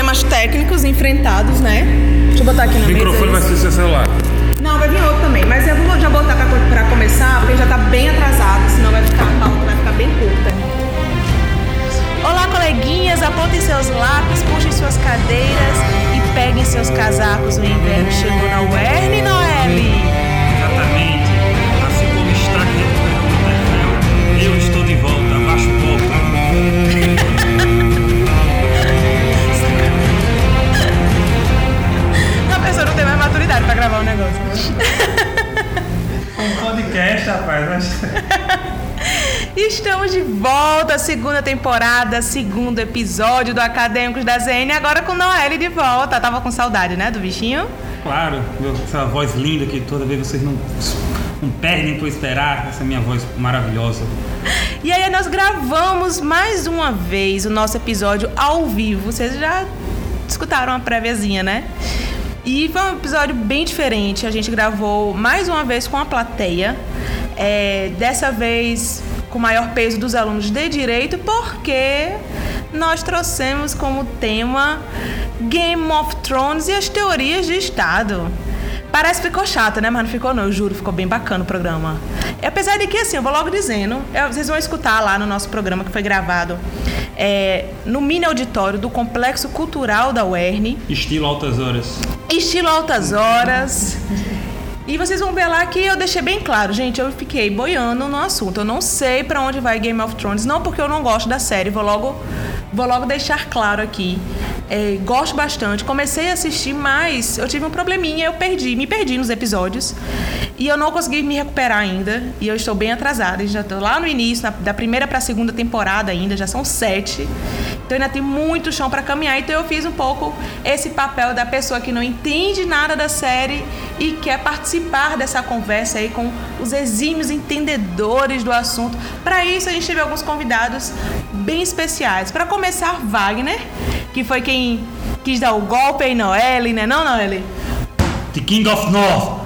problemas técnicos enfrentados, né? Deixa eu botar aqui na O microfone vai mesa. ser seu celular. Não, vai vir outro também, mas eu vou já botar pra, pra começar, porque já tá bem atrasado, senão vai ficar, a pauta vai ficar bem curta. Olá, coleguinhas, apontem seus lápis, puxem suas cadeiras e peguem seus casacos. O inverno chegou na UERN, Noelle. Maturidade pra gravar o negócio. Um podcast, rapaz. Estamos de volta, segunda temporada, segundo episódio do Acadêmicos da ZN, agora com Noelle de volta. Tava com saudade, né, do bichinho? Claro, essa voz linda que toda vez vocês não, não perdem por esperar. Essa minha voz maravilhosa. E aí nós gravamos mais uma vez o nosso episódio ao vivo. Vocês já escutaram uma préviazinha, né? E foi um episódio bem diferente. A gente gravou mais uma vez com a plateia. É, dessa vez com o maior peso dos alunos de direito, porque nós trouxemos como tema Game of Thrones e as teorias de Estado. Parece que ficou chato, né? Mas não ficou não, eu juro, ficou bem bacana o programa. E apesar de que, assim, eu vou logo dizendo, vocês vão escutar lá no nosso programa que foi gravado é, no mini auditório do Complexo Cultural da UERN, Estilo altas horas. estilo altas horas. E vocês vão ver lá que eu deixei bem claro, gente, eu fiquei boiando no assunto. Eu não sei pra onde vai Game of Thrones, não porque eu não gosto da série, vou logo, vou logo deixar claro aqui. É, gosto bastante. Comecei a assistir, mas eu tive um probleminha, eu perdi, me perdi nos episódios. E eu não consegui me recuperar ainda. E eu estou bem atrasada. Já estou lá no início, na- da primeira para a segunda temporada ainda, já são sete. Então ainda tem muito chão para caminhar. Então eu fiz um pouco esse papel da pessoa que não entende nada da série e quer participar dessa conversa aí com os exímios entendedores do assunto. Para isso a gente teve alguns convidados bem especiais. Para começar, Wagner, que foi quem quis dar o golpe aí, Noelle, né? Não, Noelle? The King of North.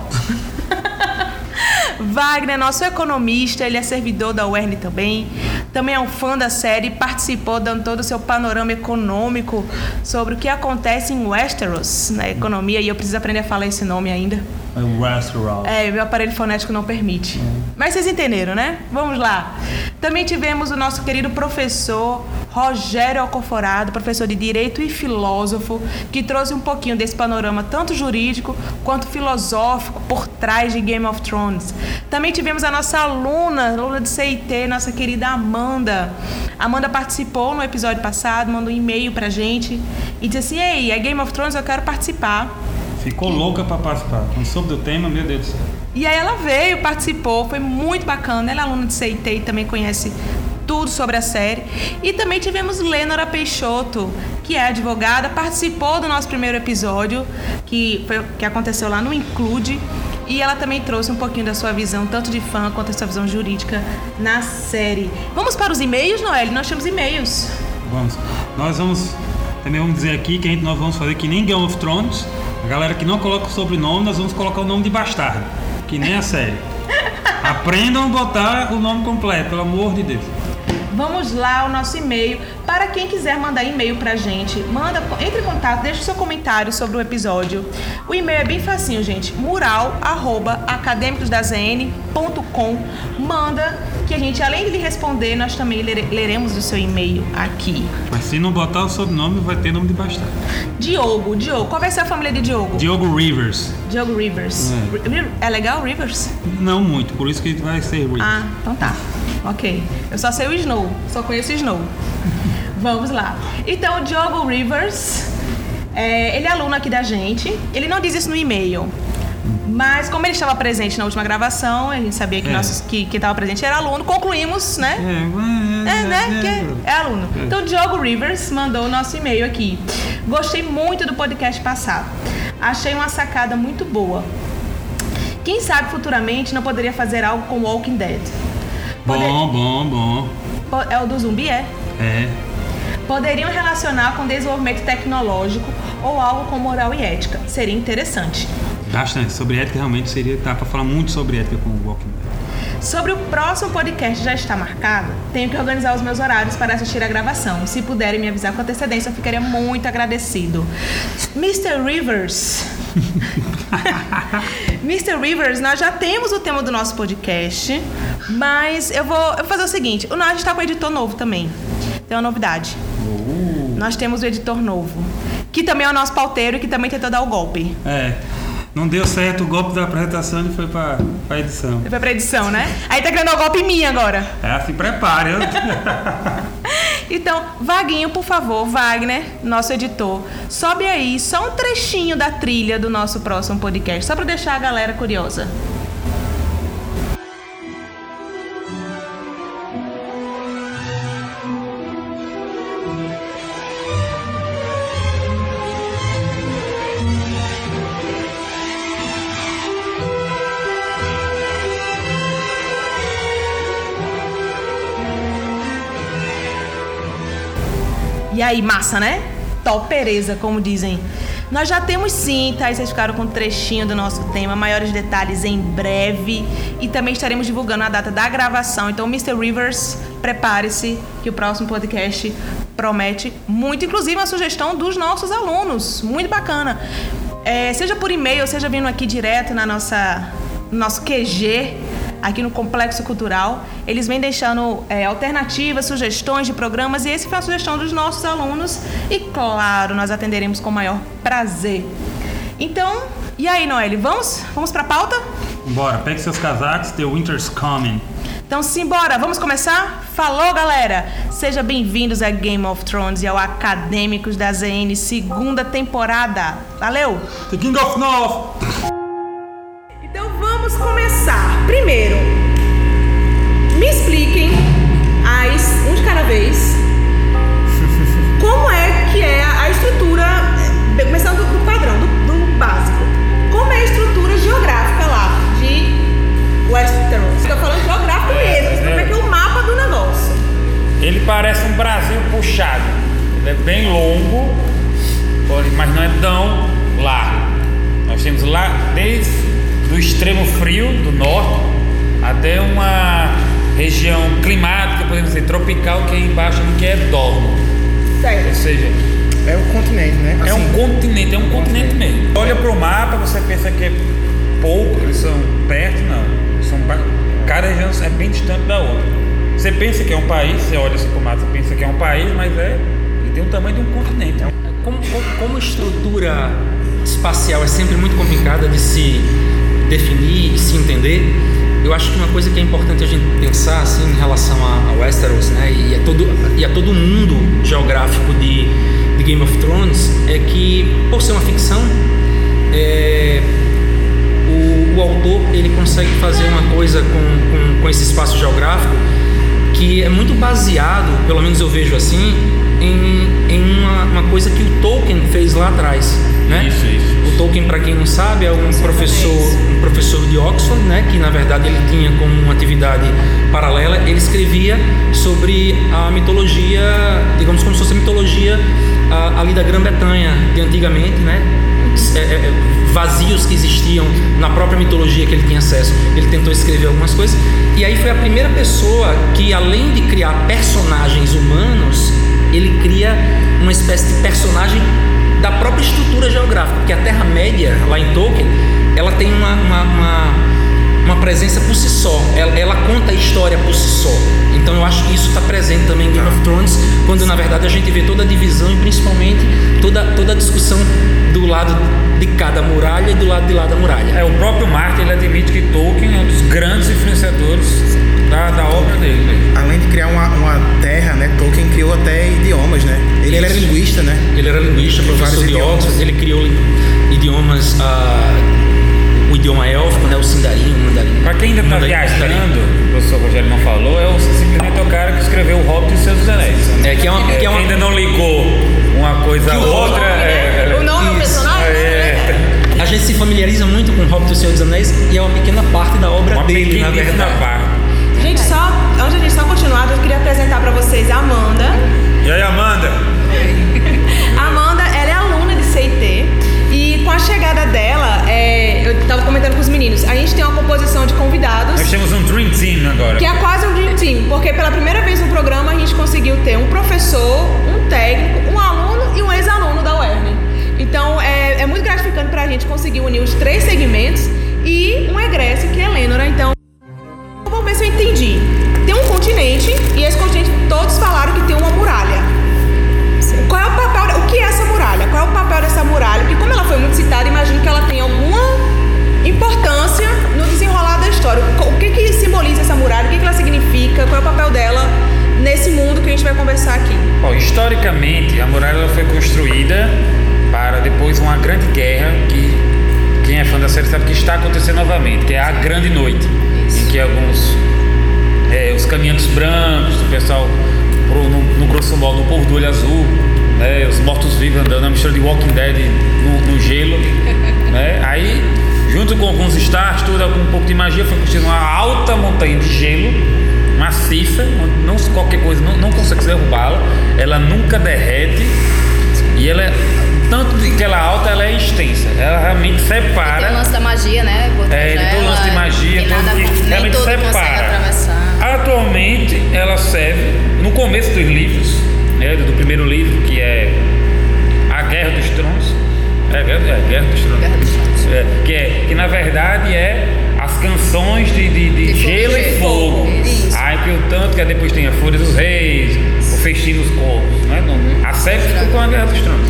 Wagner, nosso economista, ele é servidor da UERN também. Também é um fã da série, participou dando todo o seu panorama econômico sobre o que acontece em Westeros, na economia, e eu preciso aprender a falar esse nome ainda. É o Westeros. É, meu aparelho fonético não permite. Mas vocês entenderam, né? Vamos lá. Também tivemos o nosso querido professor Rogério Alcoforado, professor de Direito e filósofo, que trouxe um pouquinho desse panorama tanto jurídico quanto filosófico por trás de Game of Thrones. Também tivemos a nossa aluna, aluna de CIT, nossa querida Amanda. Amanda participou no episódio passado, mandou um e-mail pra gente e disse assim: Ei, é Game of Thrones, eu quero participar. Ficou louca pra participar. Quando soube do tema, meu Deus do céu. E aí ela veio, participou, foi muito bacana. Ela é aluna de CIT e também conhece tudo sobre a série. E também tivemos Lênora Peixoto, que é advogada, participou do nosso primeiro episódio, que, foi, que aconteceu lá no Include. E ela também trouxe um pouquinho da sua visão, tanto de fã quanto da sua visão jurídica na série. Vamos para os e-mails, Noelle? Nós temos e-mails. Vamos. Nós vamos. Também vamos dizer aqui que a gente, nós vamos fazer que nem Game of Thrones. A galera que não coloca o sobrenome, nós vamos colocar o nome de bastardo. Que nem a série. Aprendam a botar o nome completo, pelo amor de Deus. Vamos lá, o nosso e-mail. Para quem quiser mandar e-mail pra gente, manda, entre em contato, deixa o seu comentário sobre o episódio. O e-mail é bem facinho, gente. mural@academicosdazn.com. Manda que a gente, além de lhe responder, nós também lere- leremos o seu e-mail aqui. Mas se não botar o sobrenome, vai ter nome de bastardo. Diogo, Diogo, qual vai ser a família de Diogo? Diogo Rivers. Diogo Rivers. É. É legal, Rivers? Não muito, por isso que vai ser Rivers. Ah, então tá. Ok. Eu só sei o Snow, só conheço o Snow. Vamos lá. Então, o Diogo Rivers, é, ele é aluno aqui da gente. Ele não diz isso no e-mail. Mas como ele estava presente na última gravação, a gente sabia que É. nossos, que quem estava presente era aluno, concluímos, né? É, É, né? Que é, é aluno. Então, o Diogo Rivers mandou o nosso e-mail aqui. Gostei muito do podcast passado. Achei uma sacada muito boa. Quem sabe futuramente não poderia fazer algo com Walking Dead? Poder- Bom, bom, bom. É o do zumbi, é? É. Poderiam relacionar com desenvolvimento tecnológico ou algo com moral e ética. Seria interessante. Bastante. Sobre ética realmente seria. Dá pra falar muito sobre ética com o Walking. Sobre o próximo podcast já está marcado, tenho que organizar os meus horários para assistir a gravação. Se puderem me avisar com antecedência, eu ficaria muito agradecido. Mr. Rivers. Mr. Rivers, nós já temos o tema do nosso podcast, mas eu vou, eu vou fazer o seguinte: o Nós está com editor novo também. Tem uma novidade. Nós temos o editor novo, que também é o nosso pauteiro e que também tentou dar o golpe. É. Não deu certo o golpe da apresentação e foi pra, pra edição. Foi pra edição, né? Aí tá querendo dar o golpe em mim agora. É, se prepare. eu- Então, Vaguinho, por favor, Wagner, nosso editor, sobe aí só um trechinho da trilha do nosso próximo podcast, só pra deixar a galera curiosa. E aí, massa, né? Topereza, como dizem. Nós já temos sim, tá? E Vocês ficaram com um trechinho do nosso tema, maiores detalhes em breve. E também estaremos divulgando a data da gravação. Então, Mr. Rivers, prepare-se que o próximo podcast promete muito, inclusive uma sugestão dos nossos alunos. Muito bacana. É, seja por e-mail, seja vindo aqui direto na nossa, no nosso QG, aqui no Complexo Cultural. Eles vêm deixando é, alternativas, sugestões de programas e esse foi a sugestão dos nossos alunos e, claro, nós atenderemos com o maior prazer. Então, e aí, Noelle, vamos? Vamos pra pauta? Bora, pegue seus casacos, The Winter's Coming. Então, simbora, vamos começar? Falou, galera! Sejam bem-vindos a Game of Thrones e ao Acadêmicos da ZN, segunda temporada. Valeu! The King of North! Parece um Brasil puxado. Ele é bem longo, mas não é tão largo. Nós temos lá desde o extremo frio do norte até uma região climática, podemos dizer, tropical, que é embaixo do que é Dorno. Ou Certo. seja, É o continente, né? é um Assim, continente, é um continente mesmo. Olha pro mapa, você pensa que é pouco, eles são perto, não. São ba- cada região é bem distante da outra. Você pensa que é um país, você olha assim pro mapa, você pensa que é um país, mas é. Ele tem o tamanho de um continente. Como, como, como estrutura espacial é sempre muito complicada de se definir e se entender, eu acho que uma coisa que é importante a gente pensar assim em relação a, a Westeros, né, e a todo e a todo mundo geográfico de, de Game of Thrones é que por ser uma ficção, é, o, o autor ele consegue fazer uma coisa com, com, com esse espaço geográfico que é muito baseado, pelo menos eu vejo assim, em, em uma, uma coisa que o Tolkien fez lá atrás, né? Isso, isso. O Tolkien, para quem não sabe, é um professor, um professor de Oxford, né? Que na verdade ele tinha como uma atividade paralela, ele escrevia sobre a mitologia, digamos como se fosse a mitologia ah, ali da Grã-Bretanha de antigamente, né? É, é, é, vazios que existiam na própria mitologia que ele tinha acesso. Ele tentou escrever algumas coisas e aí foi a primeira pessoa que, além de criar personagens humanos, ele cria uma espécie de personagem da própria estrutura geográfica, porque a Terra-média, lá em Tolkien, ela tem uma, uma, uma, uma presença por si só, ela, ela conta a história por si só. Então eu acho que isso está presente também em Game of Thrones, quando na verdade a gente vê toda a divisão e principalmente toda, toda a discussão do lado de cada muralha e do lado de lá da muralha. É, o próprio Martin ele admite que Tolkien é um dos grandes influenciadores da, da obra dele. além de criar uma, uma terra, né? Tolkien criou até idiomas, né? Ele era linguista, né? Ele era linguista, professor vários de idiomas. Oxford, ele criou idiomas, ah, o idioma élfico, né, o sindarin, o mandarim. Pra quem ainda tá Mandarim, viajando, o professor Rogério não falou, é o, simplesmente o cara que escreveu o Hobbit e os seus anéis. É que é uma, É, que é uma, ainda não ligou uma coisa a Que o outra. nome, é, O nome do personagem? né? é, A gente se familiariza muito com o Hobbit e o Senhor dos Anéis e é uma pequena parte da obra uma dele, na verdade. parte. Gente, só antes de a gente só continuar, eu queria apresentar pra vocês a Amanda. E aí, Amanda? A Amanda, ela é aluna de CIT e com a chegada dela, é, Tava comentando com os meninos. A gente tem uma composição de convidados. Nós temos um Dream Team agora. Que é quase um Dream Team, porque pela primeira vez no programa a gente conseguiu ter um professor, um técnico, um aluno e um ex-aluno da UERN. Então é, é muito gratificante para a gente conseguir unir os três segmentos e um egresso que é Lenora. Então, vamos ver se eu entendi. Tem um continente e esse continente todos falaram que tem uma muralha. Qual é o papel? O que é essa muralha? Qual é o papel dessa muralha? Porque como ela foi muito citada, imagino que ela tem alguma importância no desenrolar da história. O que, que simboliza essa muralha? O que, que ela significa? Qual é o papel dela nesse mundo que a gente vai conversar aqui? Bom, historicamente, a muralha foi construída para depois uma grande guerra que quem é fã da série sabe que está acontecendo novamente, que é a Grande Noite, Isso. em que alguns é, os caminhantes brancos, o pessoal no, no, grosso modo, o povo do olho azul, né, os mortos-vivos andando, a mistura de Walking Dead no, no gelo, né, aí junto com alguns stars, tudo com um pouco de magia, foi construída uma alta montanha de gelo, maciça, não qualquer coisa não, não consegue derrubá-la, ela nunca derrete e ela é tanto de que ela é alta, ela é extensa, ela realmente Tem o separa. lance da magia, né? Por trás É, ele tem o lance de magia, tudo nada, realmente separa. Atualmente ela serve, no começo dos livros, né, do primeiro livro, que é A Guerra dos Tronos. É, é, Guerra dos Tronos. Guerra dos Tronos. É, que, é, que na verdade é as canções de, de, de De gelo e fogo, isso. Aí que o tanto que depois tem a Fúria dos Reis, o Festim dos Corvos. Né? Não, a série ficou com a Guerra dos Tronos.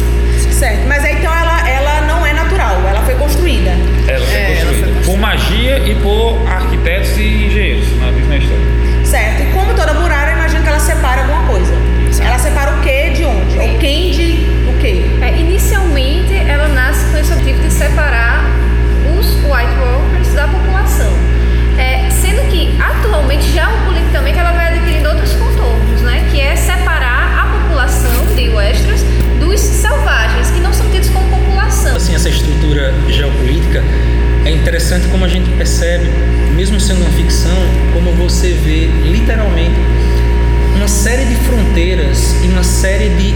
Certo. Mas aí então ela, ela não é natural, ela foi construída. Ela foi É, ela foi construída por construída. magia e por arquitetos e engenheiros, na na história. Certo. E como toda muralha, imagino que ela separa alguma coisa. Ela separa o que de onde? Ou quem de com esse objetivo de separar os White Walkers da população. É, sendo que, atualmente, já politicamente, ela vai adquirindo outros contornos, né? Que é separar a população de Westeros dos selvagens, que não são tidos como população. assim essa estrutura geopolítica é interessante como a gente percebe mesmo sendo uma ficção como você vê literalmente uma série de fronteiras e uma série de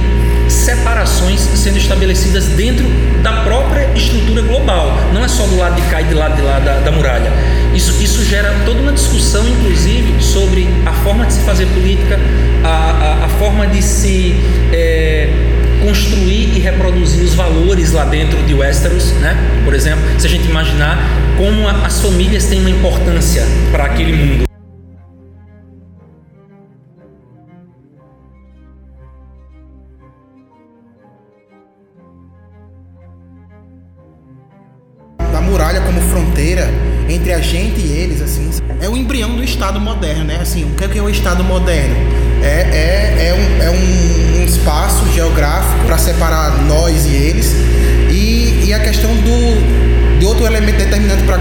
separações sendo estabelecidas dentro da própria estrutura global não é só do lado de cá e do lado de lá da, da muralha isso, isso gera toda uma discussão inclusive sobre a forma de se fazer política a, a, a forma de se é, construir e reproduzir os valores lá dentro de Westeros, né? Por exemplo, se a gente imaginar como a- as famílias têm uma importância para aquele mundo. Assim, o que é, que é o Estado moderno? É, é, é, um, é um, um espaço geográfico para separar nós e eles e, e a questão do, de outro elemento determinante para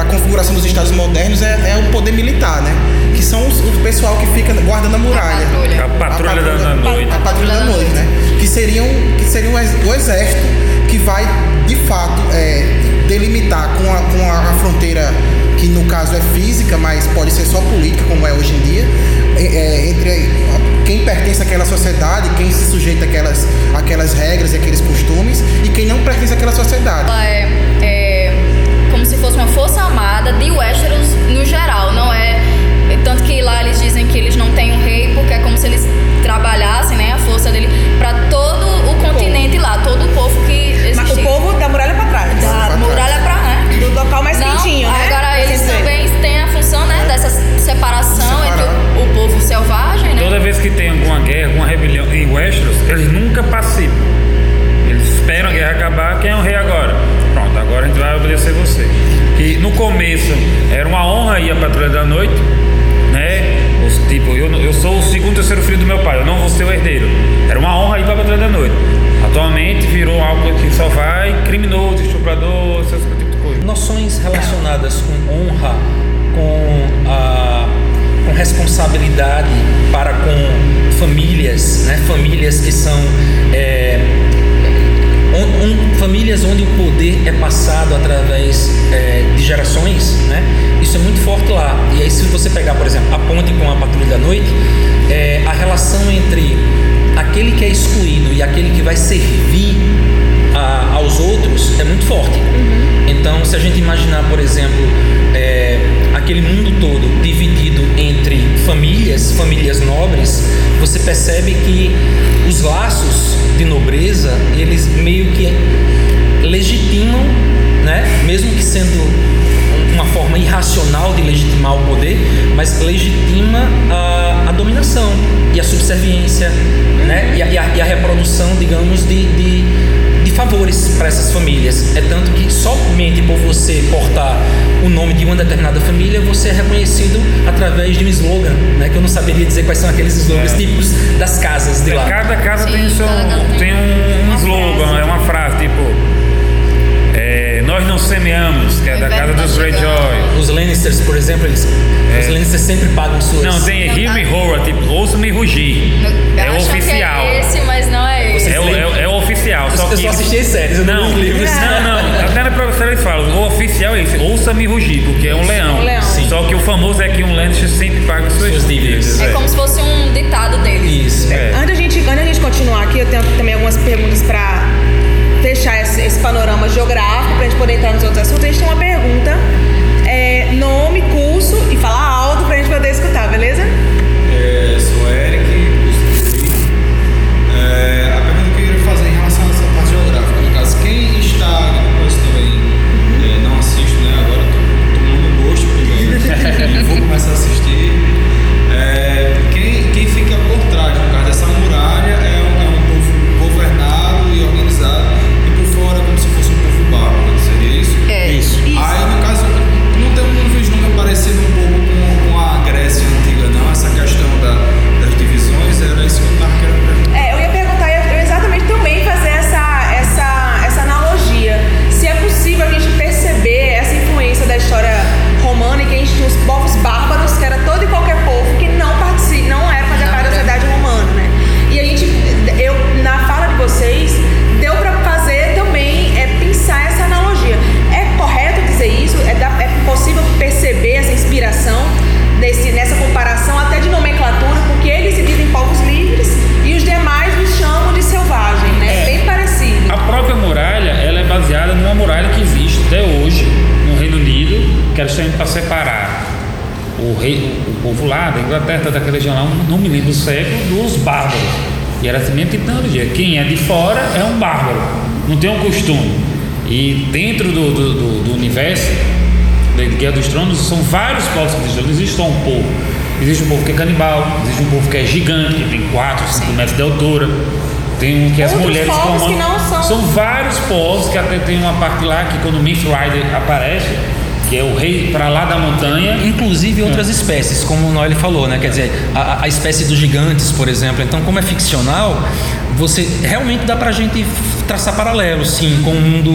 a configuração dos Estados modernos é, é o poder militar, né? Que são os, o pessoal que fica guardando a muralha. patrulha. A patrulha da- da noite. A patrulha da noite, né? Que seriam, que seriam o ex- o exército que vai, de fato, é, delimitar com, a, com a, a fronteira que no caso é física, mas pode ser só política, como é hoje em dia, é, é, entre quem pertence àquela sociedade, quem se sujeita àquelas, àquelas regras e aqueles costumes, e quem não pertence àquela sociedade. Ela é, é como se fosse uma força armada de Westeros no geral, não é? Tanto que lá eles dizem que eles não têm um rei, porque é como se eles trabalhassem, né, a força dele para todo o continente lá, todo o povo que Mas existia. o povo da muralha pra trás. da muralha pra, né? Do local mais Não, quentinho, né? Dizer, também têm a função, né, dessa separação entre o, o povo selvagem, né? Toda vez que tem alguma guerra, alguma rebelião em Westeros, eles nunca participam. Eles esperam a guerra acabar. Quem é o rei agora? Pronto, agora a gente vai obedecer você. Que no começo era uma honra ir à Patrulha da Noite, né? Os, tipo, eu, eu sou o segundo, terceiro filho do meu pai, eu não vou ser o herdeiro. Era uma honra ir para a Patrulha da Noite. Atualmente virou algo que só vai criminoso, estuprador, essas tipo de coisa. Noções relacionadas com honra, com a com responsabilidade para com famílias, né? Famílias que são é, on- on- famílias onde o poder é passado através é, de gerações, né? Isso é muito forte lá. E aí, se você pegar, por exemplo, a ponte com a patrulha da noite, é, a relação entre aquele que é excluído e aquele que vai servir a- aos outros é muito forte. Então, se a gente imaginar, por exemplo, é, aquele mundo todo dividido entre famílias, famílias nobres, você percebe que os laços de nobreza, eles meio que legitimam, né? mesmo que sendo uma forma irracional de legitimar o poder, mas legitima a, a dominação e a subserviência, né? E a, e a- e a reprodução, digamos, de, de favores para essas famílias. É tanto que somente por você portar o nome de uma determinada família, você é reconhecido através de um slogan, né? Que eu não saberia dizer quais são aqueles slogans típicos das casas. cada casa Sim, tem, seu, cada casa tem um, um slogan, frase. é uma frase, tipo. é, nós não semeamos, que é O da casa dos Greyjoy. Os Lannisters, por exemplo, eles, os Lannisters sempre pagam suas. Não, tem Não Hear Me Horror, tipo, ouça-me rugir. Eu É o acho oficial. Que é esse, mas não é esse. É o, é, o- é o oficial. Eu Só só que assisti as séries, eu não não, li os livros. Não, não. Até na professora eles falam, o oficial é esse, ouça-me rugir, porque é um leão. um leão. Sim. Só que o famoso é que um Lannister sempre paga suas, Suas dívidas. É como se fosse um ditado dele. Isso. É. Antes da gente, antes da gente continuar aqui, eu tenho também algumas perguntas pra fechar esse, esse panorama geográfico, pra gente poder entrar nos outros assuntos. A gente tem uma pergunta, é, nome, curso e falar alto pra gente poder escutar, beleza? É, sou Eric, curso de. É, pelo vou começar a assistir. É, quem, quem fica por trás, no caso dessa muralha, é um, é um povo governado e organizado, e por fora como se fosse um povo bárbaro, seria isso? É. Isso. Aí, no caso, não tem um vislumbre parecido numa muralha que existe até hoje no Reino Unido, que estão indo para separar o, rei, o povo lá da Inglaterra, daquela região lá, não me lembro o século, dos bárbaros. E era assim mesmo de tecnologia. Quem é de fora é um bárbaro, não tem um costume. E dentro do, do, do- do universo da Guerra dos Tronos, são vários povos que existem. Não existe só um povo. Existe um povo que é canibal, existe um povo que é gigante, que tem 4, 5 metros de altura. Tem um que as Outros mulheres povos que comandam. não são- vários povos que até tem uma parte lá que quando o Myth Rider aparece, que é o rei para lá da montanha. Inclusive outras espécies, como o Noelle falou, né? Quer dizer, a, a espécie dos gigantes, por exemplo. Então, como é ficcional, você realmente dá pra gente traçar paralelos, sim, com o mundo,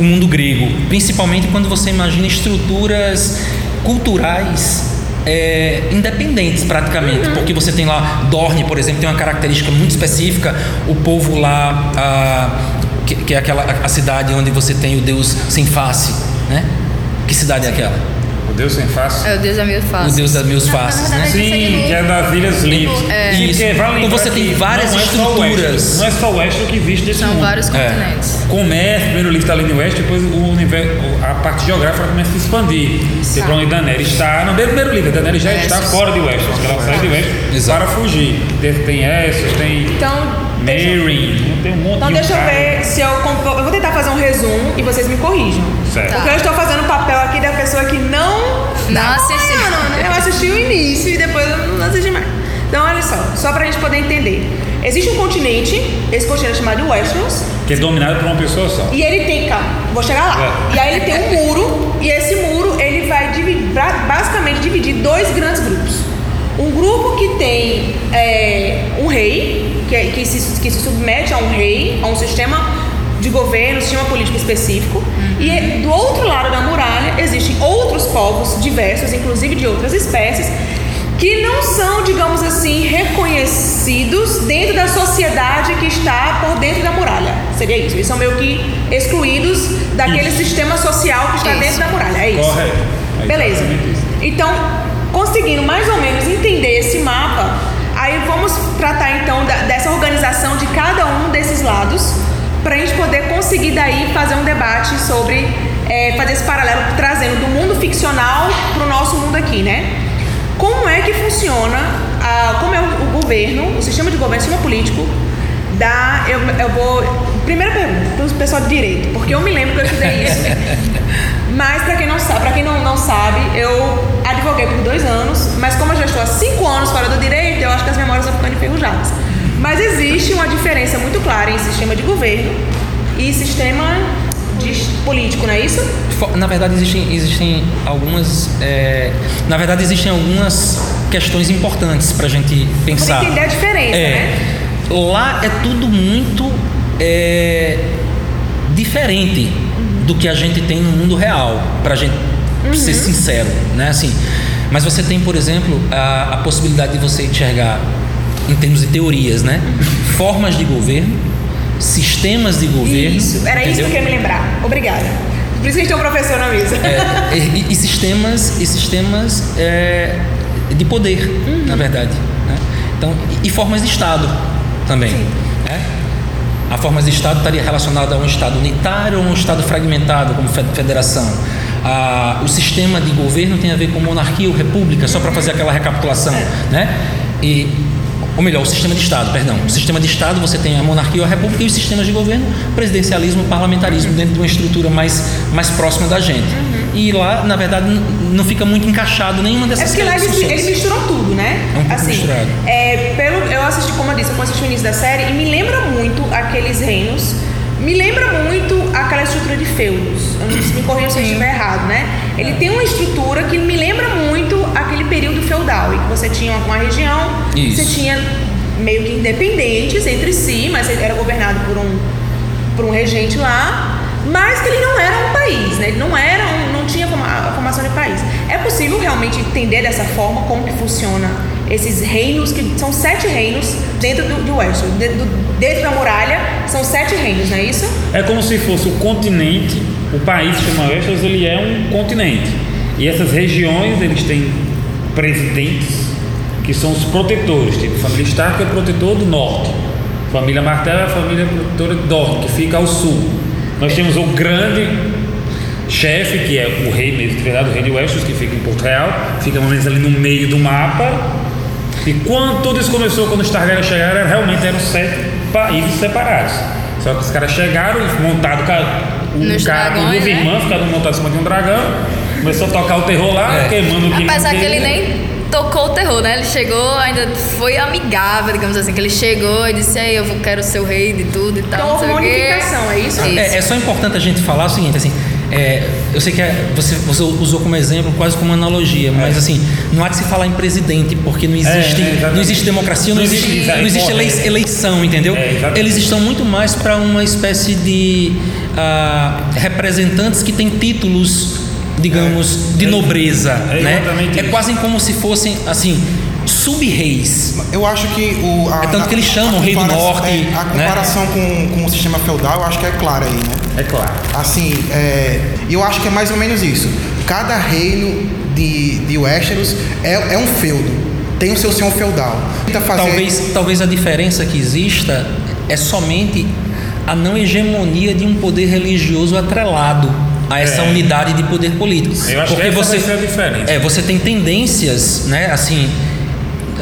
o mundo grego. Principalmente quando você imagina estruturas culturais é, independentes praticamente, porque você tem lá Dorne, por exemplo, tem uma característica muito específica. O povo lá, ah, que, que é aquela a cidade onde você tem o Deus sem face, né? Que cidade é aquela? O Deus sem face. É, o Deus é meio O fácil. Deus das mil faces, né? Sim, que é das Ilhas Livres. É. Isso. porque vale Então você tem várias não é só o estruturas. Westeros, não é só o Westeros que existe desse São mundo. vários É. continentes. Começa, primeiro livro está ali no Oeste, depois o universo, a parte geográfica começa a se expandir. Tem pra onde Daenerys está. No primeiro livro, a Daenerys já está Essos. fora de porque ela sai de Exato. para fugir. Tem, tem Essos, tem Então, Meryn, tem um monte então de deixa eu ver se eu. Eu vou tentar fazer um resumo e vocês me corrijam. Certo. Porque eu estou fazendo o papel aqui da pessoa que não. Não assistiu. Não, né? Eu assisti o início e depois eu não assisti mais. Então, olha só, só pra gente poder entender. Existe um continente, esse continente é chamado Westeros, Que é dominado por uma pessoa só. e ele tem, calma, vou chegar lá. É. E aí ele tem um muro, e esse muro ele vai dividir, ba- basicamente dividir dois grandes grupos. Um grupo que tem é, um rei, que, é- que, se, que se submete a um rei, a um sistema de governo, um sistema político específico. E é- do outro lado da muralha existem outros povos diversos, inclusive de outras espécies, que não são, digamos assim, reconhecidos dentro da sociedade que está por dentro da muralha. Seria isso. Eles são meio que excluídos daquele sistema social que está Isso. dentro da muralha. É isso. Correto. É Beleza. isso. Então, conseguindo mais ou menos entender esse mapa, aí vamos tratar então da- dessa organização de cada um desses lados, para a gente poder conseguir daí fazer um debate sobre, é, fazer esse paralelo, trazendo do mundo ficcional para o nosso mundo aqui, né? Como é que funciona, a, como é o, o governo, o sistema de governo, o sistema político da. Eu, eu vou. Primeira pergunta, para o pessoal de direito, porque eu me lembro que eu estudei isso. Mas para quem não sabe, para quem não, não sabe, eu por dois anos, mas como eu já estou há cinco anos fora do direito, eu acho que as memórias vão ficando enferrujadas. Mas existe uma diferença muito clara em sistema de governo e sistema político, não é isso? Na verdade, existem, existem algumas. é, na verdade, existem algumas questões importantes para a gente pensar. entender a diferença, é, né? lá é tudo muito é, diferente do que a gente tem no mundo real, pra gente ser sincero, né? Assim, mas você tem, por exemplo, a, a possibilidade de você enxergar, em termos de teorias, né? Formas de governo, sistemas de governo. Isso, era isso que eu entendeu? queria me lembrar. Obrigada. Por isso que a gente tem um professor na mesa. É, e, e sistemas, e sistemas é, de poder, Uhum. na verdade. né? Então, e, e formas de Estado também. né? A formas de Estado estaria relacionada a um Estado unitário ou a um Estado fragmentado, como fe- federação. Ah, o sistema de governo tem a ver com monarquia ou república, só para fazer aquela recapitulação. Né? E, ou melhor, o sistema de Estado, perdão. O sistema de Estado você tem a monarquia ou a república e os sistemas de governo, presidencialismo, parlamentarismo, dentro de uma estrutura mais, mais próxima da gente. E lá, na verdade, não fica muito encaixado nenhuma É dessas porque lá ele, discussões. ele misturou tudo, né? É um pouco misturado. é, pelo, eu assisti, como eu disse, eu assisti o início da série e me lembra muito aqueles reinos. Me lembra muito aquela estrutura de feudos. Me corrija se eu estiver errado, né? Ele tem uma estrutura que me lembra muito aquele período feudal, em que você tinha uma região, Isso. você tinha meio que independentes entre si, mas ele era governado por um, por um regente lá, mas que ele não era um país, né? Ele não era um, não tinha a formação de país. É possível realmente entender dessa forma como que funciona esses reinos, que são sete reinos dentro do, de Westeros. Dentro, dentro da muralha são sete reinos, não é isso? É como se fosse o continente, o país que chama Westeros, ele é um continente. E essas regiões, eles têm presidentes que são os protetores. Tipo, a família Stark é o protetor do norte. Família Martell é a família protetora do norte, que fica ao sul. Nós temos o grande chefe, que é o rei mesmo, de verdade, o rei de Westeros, que fica em Porto Real, fica mais ou menos ali no meio do mapa. E quando tudo isso começou, quando os Targaryen chegaram, era- realmente eram sete países separados. Só que os caras chegaram, montado ca- um cara duas né? irmãs, cada um montado em cima de um dragão, começou a tocar o terror lá, É. queimando o que Apesar que ele nem tocou o terror, né? Ele chegou, ainda foi amigável, digamos assim, que ele chegou e disse, ei, eu quero ser o rei de tudo e tal. Então não sei uma o quê." unificação, é isso? É, é só importante a gente falar o seguinte, assim, é, eu sei que é- você, você usou como exemplo, quase como analogia, mas assim, não há que se falar em presidente, porque não existe, É, é, exatamente. não existe democracia, não, Não existe, existe, não existe elei- é. eleição, entendeu? É. Eles estão muito mais para uma espécie de ah, representantes que têm títulos, digamos, de É, nobreza, é né? É quase como se fossem, assim, sub-reis. Eu acho que o. A, É tanto que eles chamam a Rei do Norte, é, a né? comparação com, com o sistema feudal, eu acho que é clara aí, né? É claro. Assim, é, eu acho que é mais ou menos isso. Cada reino de, de Westeros é, é um feudo. Tem o seu senhor feudal. Fazer- Talvez, talvez a diferença que exista é somente a não hegemonia de um poder religioso atrelado a essa É. unidade de poder político. Eu acho que essa vai ser a diferença. É, você tem tendências, né, assim,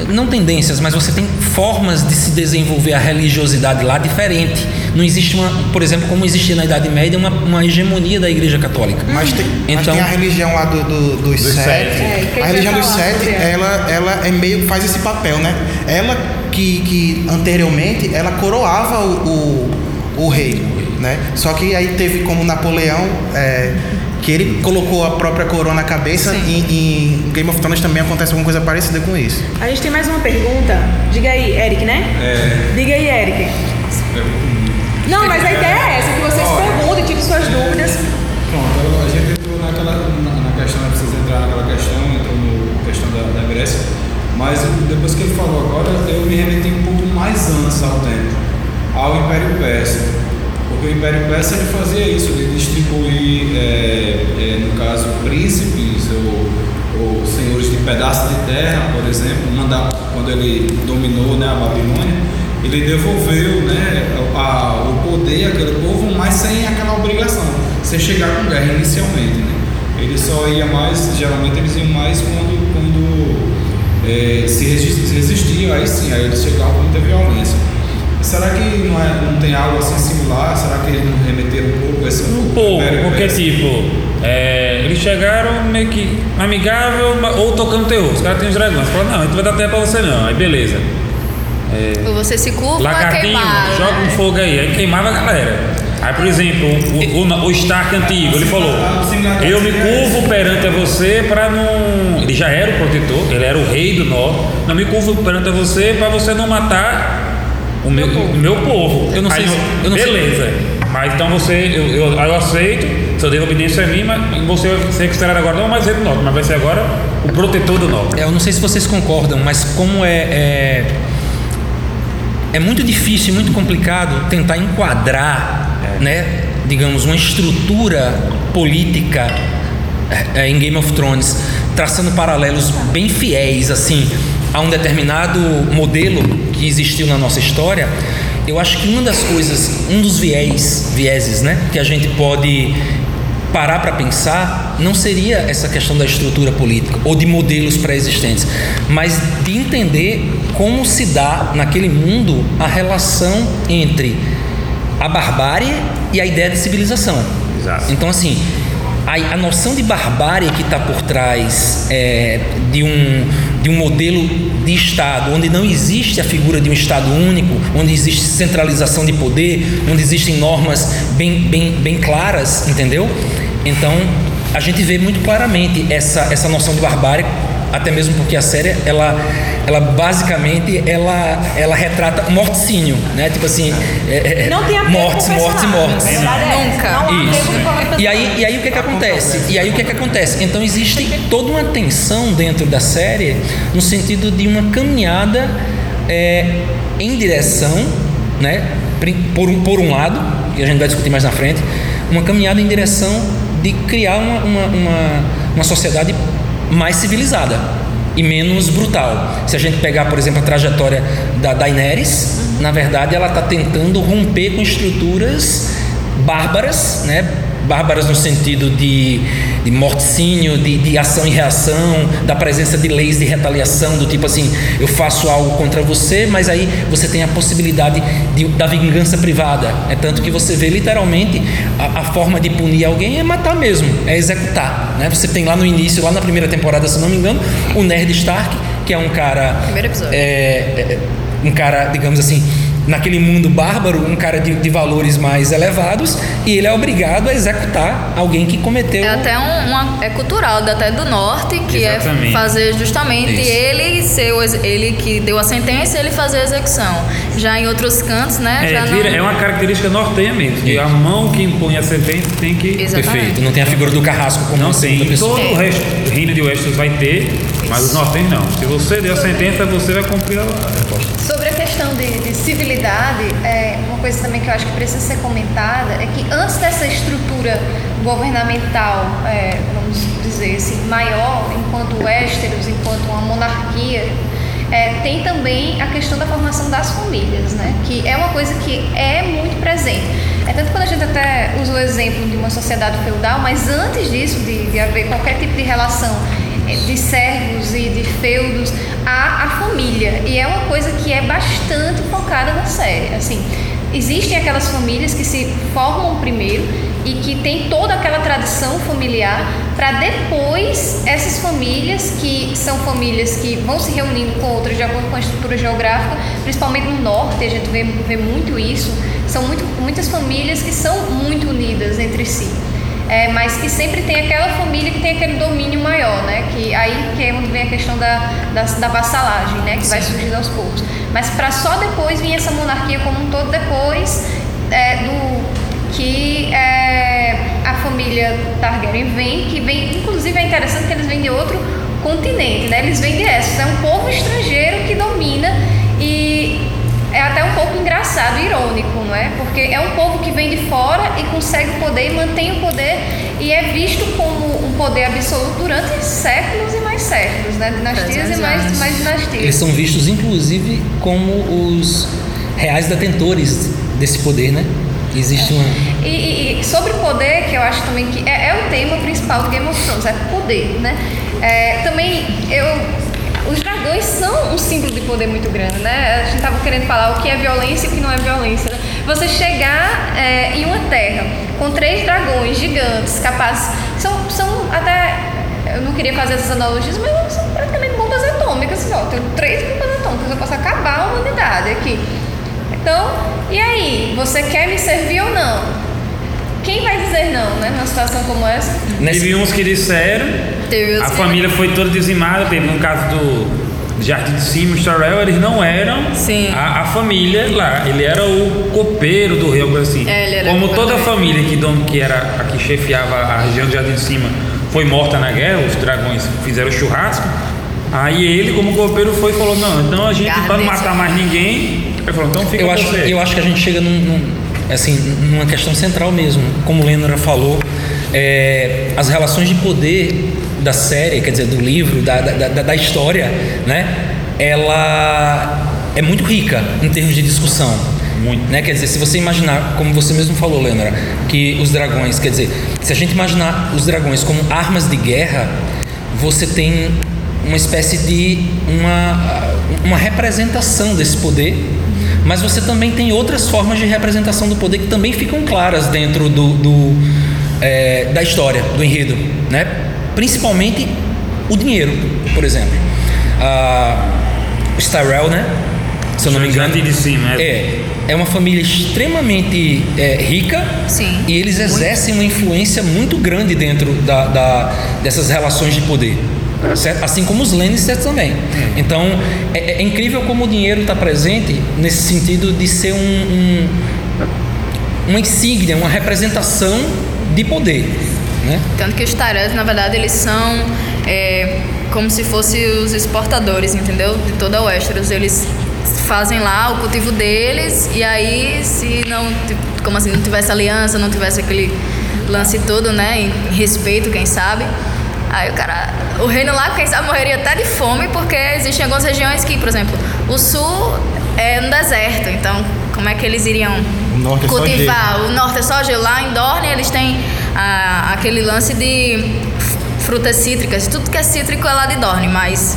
não tendências, mas você tem formas de se desenvolver a religiosidade lá diferente. Não existe uma, por exemplo, como existia na Idade Média, uma, uma hegemonia da Igreja Católica. Mas tem, mas Então- tem a religião lá do, do- dos Dos sete. sete. É, a religião dos sete, ela. ela, ela é meio que faz esse papel, né? Ela que, que anteriormente ela coroava o, o, o rei, né? Só que aí teve como Napoleão, é, que ele colocou a própria coroa na cabeça. E em Game of Thrones também acontece alguma coisa parecida com isso. A gente tem mais uma pergunta. Diga aí, Eric, né? É, Diga aí, Eric. Não, mas a ideia é essa, que vocês perguntem, tirem suas dúvidas. Pronto, a gente entrou naquela, na, na questão, não precisa entrar naquela questão, entrou na questão da, da Grécia, mas depois que ele falou agora, eu me remeti um pouco mais antes ao tempo, ao Império Persa. Porque o Império Persa ele fazia isso, ele distribuir, é, é, no caso, príncipes ou, ou senhores de pedaços de terra, por exemplo, mandar, quando ele dominou né, a Babilônia, ele devolveu né, a- o poder àquele povo, mas sem aquela obrigação, sem chegar com guerra inicialmente. Né? Ele só ia mais, geralmente eles iam mais quando, quando se, resi- se resistia, aí sim, aí eles chegavam com muita violência. Será que não, é, não tem algo assim similar? Será que eles não remeteram um pouco esse Um pouco, porque tipo, é, eles chegaram meio que amigável ou tocando terror. Os caras têm os dragões. Falaram, não, a gente não vai dar tempo pra você não. Aí beleza. Ou você se curva é Lagartinho, queimado. joga um né? fogo aí. Aí queimava a galera. Aí, por exemplo, o, o, o Stark antigo, ele falou: Eu me curvo perante a você para não. Ele já era o protetor, ele era o rei do norte. Não me curvo perante a você para você não matar O meu, o meu povo. Eu não sei Aí se- eu não sei- beleza. Mas então você, eu, eu, eu aceito, só devo obediência a mim, mas você vai ser considerado agora não mais rei do norte, mas vai ser agora o protetor do norte. É, Eu não sei se vocês concordam, mas como é, é, é muito difícil, muito complicado tentar enquadrar, né, digamos, uma estrutura política é, em Game of Thrones, traçando paralelos bem fiéis assim a um determinado modelo que existiu na nossa história. Eu acho que uma das coisas, um dos viés, vieses, né, que a gente pode parar para pensar não seria essa questão da estrutura política ou de modelos pré-existentes, mas de entender como se dá naquele mundo a relação entre a barbárie e a ideia de civilização. Exato. Então, assim, a, a noção de barbárie que está por trás é, de, um, de um modelo de Estado, onde não existe a figura de um Estado único, onde existe centralização de poder, onde existem normas bem, bem, bem claras, entendeu? Então, a gente vê muito claramente essa, essa noção de barbárie até mesmo porque a série ela ela basicamente ela ela retrata morticínio né tipo assim é, é, Não tem mortes mortes e mortes é essa. Nunca. Isso. E aí, e aí o que é que acontece? E aí o que é que acontece? Então existe toda uma tensão dentro da série no sentido de uma caminhada é, em direção, né? Por um, por um lado, que a gente vai discutir mais na frente, uma caminhada em direção de criar uma, uma, uma, uma sociedade mais civilizada e menos brutal. Se a gente pegar, por exemplo, a trajetória da Daenerys, na verdade ela está tentando romper com estruturas bárbaras, né? Bárbaras no sentido de, de morticínio, de, de ação e reação, da presença de leis de retaliação, do tipo assim, eu faço algo contra você, mas aí você tem a possibilidade de, da vingança privada. É tanto que você vê literalmente a, a forma de punir alguém é matar mesmo, é executar. Né? Você tem lá no início, lá na primeira temporada, se não me engano, o Nerd Stark, que é um cara. Primeiro episódio. é, é, um cara, digamos assim, naquele mundo bárbaro, um cara de, de valores mais elevados, e ele é obrigado a executar alguém que cometeu. É até um, uma, é cultural, até do norte, que Exatamente. é fazer justamente Isso. ele ser o, ele que deu a sentença, ele fazer a execução. Já em outros cantos, né? É, já vira- não... é uma característica nortenha mesmo, que a mão que impõe a sentença tem que. Exatamente. Perfeito. Não tem a figura do carrasco como Não tem. Todo o resto, o reino de Westeros vai ter, mas os nortenhos não. Se você deu a sentença, você vai cumprir a resposta. Sobre questão de, de civilidade, é, uma coisa também que eu acho que precisa ser comentada é que antes dessa estrutura governamental, é, vamos dizer assim, maior, enquanto Westeros, enquanto uma monarquia, é, tem também a questão da formação das famílias, né? que é uma coisa que é muito presente. É tanto quando a gente até usa o exemplo de uma sociedade feudal, mas antes disso, de, de haver qualquer tipo de relação de servos e de feudos a, a família. E é uma coisa que é bastante focada na série. Assim, existem aquelas famílias que se formam primeiro e que tem toda aquela tradição familiar para depois essas famílias que são famílias que vão se reunindo com outras de acordo com a estrutura geográfica, principalmente no norte, a gente vê, vê muito isso, são muito, muitas famílias que são muito unidas entre si. É, mas que sempre tem aquela família que tem aquele domínio maior, né? Que aí que é onde vem a questão da, da, da vassalagem, né? Que vai surgindo aos poucos. Mas para só depois vir essa monarquia como um todo depois é, do que é, a família Targaryen vem, que vem, inclusive é interessante que eles vêm de outro continente, né? Eles vêm de Essos, é um povo estrangeiro que domina e é até um pouco engraçado, irônico, não é? Porque é um povo que vem de fora e consegue o poder e mantém o poder e é visto como um poder absoluto durante séculos e mais séculos, né? Dinastias e 300 mais, mais dinastias. Eles são vistos, inclusive, como os reais detentores desse poder, né? Existe uma. E, e- e sobre poder, que eu acho também que é, é o tema principal do Game of Thrones, é poder, né? É, também eu. Dragões são um símbolo de poder muito grande, né? A gente tava querendo falar o que é violência e o que não é violência. Né? Você chegar é, em uma terra com três dragões gigantes, capazes. São, são até. Eu não queria fazer essas analogias, mas são praticamente bombas atômicas. Assim, ó, tenho três bombas atômicas, eu posso acabar a humanidade aqui. Então, e aí? Você quer me servir ou não? Quem vai dizer não, né? Numa situação como essa? Teve uns que disseram, Teve a família foi toda dizimada, teve no caso do, Jardim de Cima, os Tyrell, eles não eram Sim. A, a família lá. Ele era o copeiro do rei, algo assim. É, ele era Como toda a família que, dono, que era a que chefiava a região do Jardim de Cima foi morta na guerra, os dragões fizeram churrasco. Aí ele, como copeiro, foi e falou: Não, então a gente, Garra para não matar mais ninguém, ele falou: Então fica Eu com acho, você. eu acho que a gente chega num, num- assim, numa questão central mesmo. Como o Lenora falou, é, as relações de poder da série, quer dizer, do livro, da, da, da- da história, né? Ela é muito rica em termos de discussão. Muito. Né? Quer dizer, se você imaginar, como você mesmo falou, Leonora, que os dragões, quer dizer, se a gente imaginar os dragões como armas de guerra, você tem uma espécie de uma, uma representação desse poder, mas você também tem outras formas de representação do poder que também ficam claras dentro do, do, é, da história, do enredo, né? Principalmente o dinheiro, por exemplo. Ah, os Tyrell, né? Se eu não me engano. De Cima, é. É, é uma família extremamente é, rica Sim. e eles exercem uma influência muito grande dentro da, da- dessas relações de poder. certo? Assim como os Lannister também. Então, é, é incrível como o dinheiro está presente nesse sentido de ser um, um- uma insígnia, uma representação de poder. Né? Tanto que os Tyrells, na verdade, eles são é, como se fossem os exportadores, entendeu? De toda a Westeros. Eles fazem lá o cultivo deles e aí, se não, tipo, como assim, não tivesse aliança, não tivesse aquele lance todo, né? Em respeito, quem sabe. Aí o cara, o reino lá, quem sabe, morreria até de fome, porque existem algumas regiões que, por exemplo, o sul é um deserto, então como é que eles iriam O é cultivar? o norte é só gelo. Lá em Dorne eles têm ah, aquele lance de frutas cítricas. Tudo que é cítrico é lá de Dorne, mas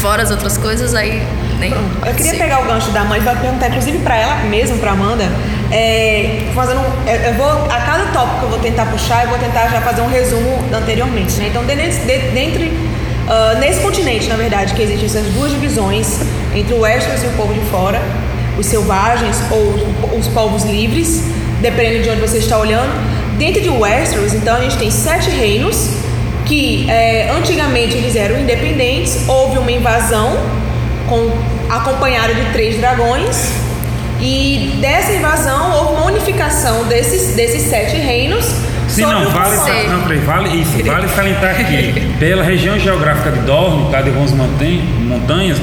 fora as outras coisas aí nem. Eu queria sei. pegar o gancho da mãe e perguntar, inclusive, pra ela mesmo, pra Amanda. É, fazendo, eu vou, a cada tópico que eu vou tentar puxar, eu vou tentar já fazer um resumo anteriormente. Né? Então, dentro, de- dentre, ah, nesse continente, na verdade, que existem essas duas divisões entre o Westeros e o povo de fora, os selvagens ou os povos livres, dependendo de onde você está olhando. Dentro de Westeros, então, a gente tem sete reinos que é, antigamente eles eram independentes, houve uma invasão com, acompanhada de três dragões e dessa invasão houve uma unificação desses, desses sete reinos. Sim, não, vale, controle- não, peraí, vale isso, vale salientar que pela região geográfica de Dorne, tá, de algumas montan- montanhas,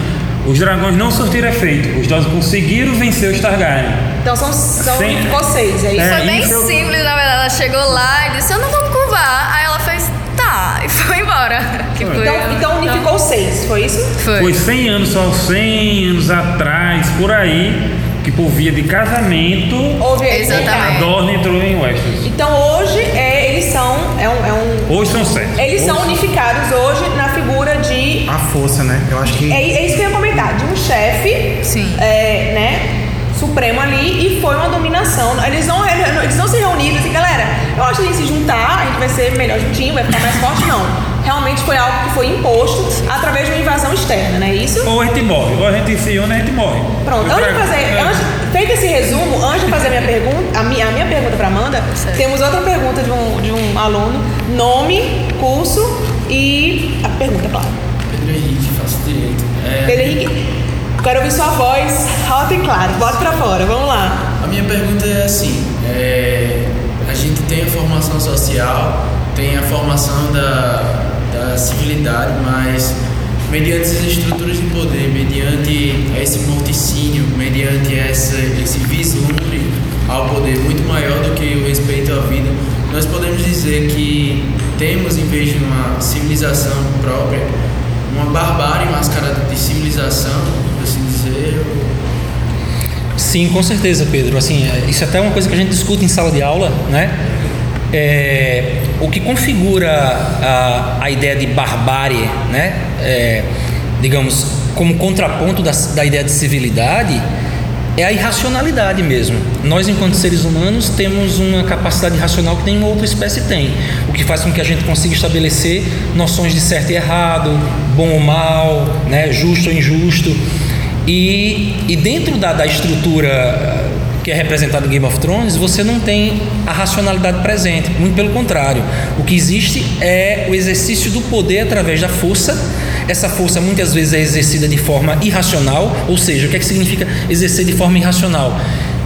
os dragões não surtiram efeito, os dragões conseguiram vencer os Targaryen. Então são, são ficou seis, é isso? É, Foi bem isso eu- simples, na verdade. Ela chegou lá e disse: Eu não vou me curvar. Aí ela fez: Tá, e foi embora. Que foi- Então, então unificou seis, foi isso? Foi. Foi 100 anos, só 100 anos atrás, por aí, que por via de casamento, Houve a Exatamente. Dorne entrou em Westeros. Então hoje é, eles são é um, é um- Hoje são sete. eles são Hoje- unificados hoje na figura de A força, né? Eu acho que. é, é isso que eu ia comentar, de um chefe, Sim. é, né, supremo ali e foi uma dominação. Eles não, eles não se reuniram assim, galera, eu acho que a gente se juntar, a gente vai ser melhor juntinho, vai ficar mais forte, não. Realmente foi algo que foi imposto através de uma invasão externa, não é isso? Ou a gente morre, ou a gente se une, a gente morre. Pronto, O antes de fazer, é. antes, feito esse resumo, antes de fazer a minha pergunta, a minha, a minha pergunta para Amanda, Certo. temos outra pergunta de um, de um aluno, nome, curso e a pergunta, claro. Pedro Henrique, faço direito. É, Pedro Henrique, quero ouvir sua voz alta e clara, bota pra fora, vamos lá. A minha pergunta é assim: é, a gente tem a formação social, tem a formação da, da civilidade, mas mediante essas estruturas de poder, mediante esse morticínio, mediante essa, esse vislumbre ao poder muito maior do que o respeito à vida, nós podemos dizer que temos, em vez de uma civilização própria, uma barbárie mascarada de civilização, Sim, com certeza, Pedro. Assim, é, isso é até uma coisa que a gente discute em sala de aula, né? É, o que configura a, a ideia de barbárie, né? É, digamos, como contraponto da, da ideia de civilidade, é a irracionalidade mesmo. Nós, enquanto seres humanos, temos uma capacidade racional que nenhuma outra espécie tem, o que faz com que a gente consiga estabelecer noções de certo e errado, bom ou mal, né? justo ou injusto. E, e dentro da, da estrutura que é representado em Game of Thrones, você não tem a racionalidade presente. Muito pelo contrário. O que existe é o exercício do poder através da força. Essa força muitas vezes é exercida de forma irracional, ou seja, o que, é que significa exercer de forma irracional?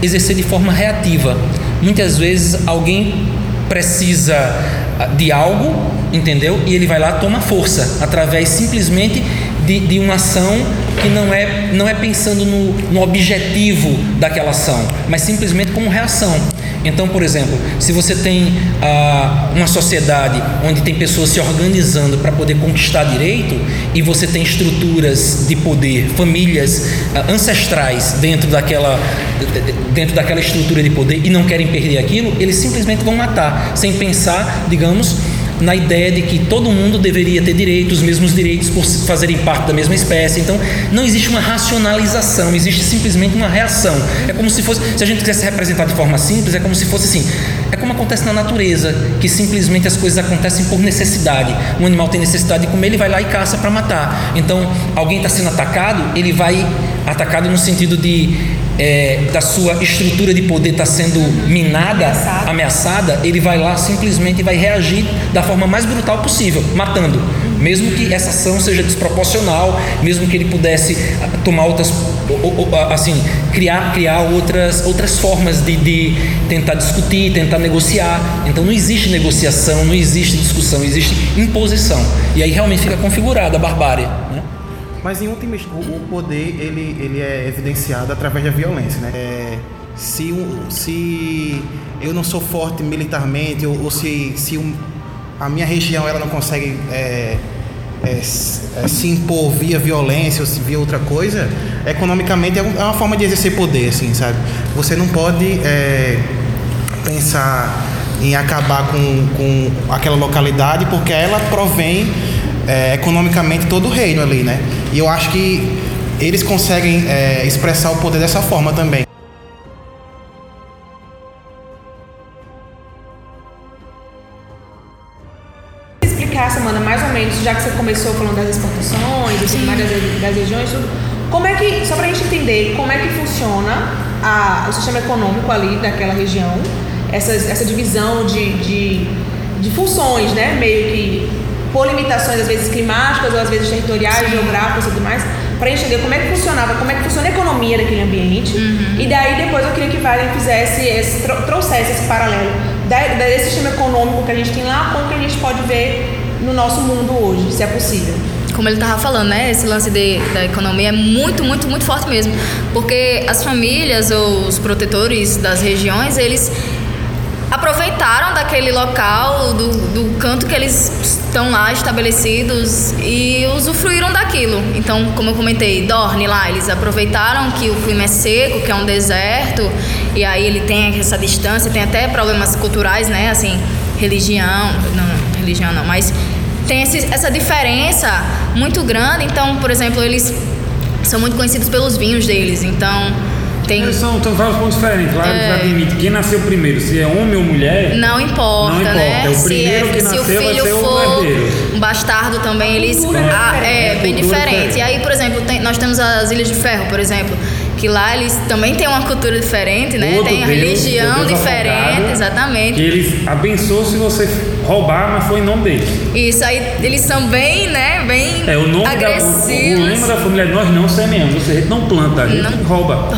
Exercer de forma reativa. Muitas vezes alguém precisa ah, de algo, entendeu? E ele vai lá toma força através simplesmente de, de uma ação que não é, não é pensando no, no objetivo daquela ação, mas simplesmente como reação. Então, por exemplo, se você tem ah, uma sociedade onde tem pessoas se organizando para poder conquistar direito e você tem estruturas de poder, famílias ah, ancestrais dentro daquela, dentro daquela estrutura de poder e não querem perder aquilo, eles simplesmente vão matar, sem pensar, digamos, na ideia de que todo mundo deveria ter direitos, os mesmos direitos por fazerem parte da mesma espécie. Então, não existe uma racionalização, existe simplesmente uma reação. É como se fosse, se a gente quisesse representar de forma simples, é como se fosse assim. É como acontece na natureza, que simplesmente as coisas acontecem por necessidade. Um animal tem necessidade de comer, ele vai lá e caça para matar. Então, alguém está sendo atacado, ele vai atacado no sentido de é, da sua estrutura de poder está sendo minada, ameaçada. ameaçada, ele vai lá simplesmente vai reagir da forma mais brutal possível, matando. Mesmo que essa ação seja desproporcional, mesmo que ele pudesse ah, tomar outras, assim, criar, criar outras, outras formas de, de tentar discutir, tentar negociar. Então não existe negociação, não existe discussão, existe imposição. E aí realmente fica configurada a barbárie. Mas em última o poder ele, ele é evidenciado através da violência, né? É, se, se eu não sou forte militarmente ou, ou se, se um, a minha região ela não consegue é, é, é, se impor via violência ou via outra coisa, economicamente é, é uma forma de exercer poder, assim, sabe? Você não pode é, pensar em acabar com, com aquela localidade porque ela provém é, economicamente todo o reino ali, né? E eu acho que eles conseguem é, expressar o poder dessa forma também. Explicar, Samana, mais ou menos, já que você começou falando das exportações, assim, das, das regiões, tudo, como é que, só pra gente entender, como é que funciona a, o sistema econômico ali daquela região, essa, essa divisão de, de, de funções, né? Meio que por limitações às vezes climáticas ou às vezes territoriais, geográficas e tudo mais, para entender como é que funcionava, como é que funciona a economia daquele ambiente. Uhum. E daí depois eu queria que Valen fizesse esse, trouxesse esse paralelo desse sistema econômico que a gente tem lá com o que a gente pode ver no nosso mundo hoje, se é possível como ele estava falando, né? Esse lance de, da economia é muito, muito, muito forte mesmo. Porque as famílias ou os protetores das regiões, eles aproveitaram daquele local, do, do canto que eles estão lá estabelecidos e usufruíram daquilo. Então, como eu comentei, Dorne lá, eles aproveitaram que o clima é seco, que é um deserto, e aí ele tem essa distância, tem até problemas culturais, né? Assim, religião, não, religião não, mas tem esse, essa diferença muito grande. Então, por exemplo, eles são muito conhecidos pelos vinhos deles, então tem... Eles são, são vários pontos diferentes. Lá é... admite quem nasceu primeiro, se é homem ou mulher. Não importa, não importa. né? É o primeiro se, é, que nasceu se o filho vai ser for um bastardo também, eles. Ah, é, bem diferente. E aí, por exemplo, tem, nós temos as Ilhas de Ferro, por exemplo que lá eles também têm uma cultura diferente, né? Tem a religião Deus diferente, exatamente. Que eles abençoam se você roubar, mas foi em nome deles. Isso aí, eles são bem, né? Bem é, o nome agressivos. Da, o, o lema da família é nós não semeamos, você não planta, a gente não, rouba.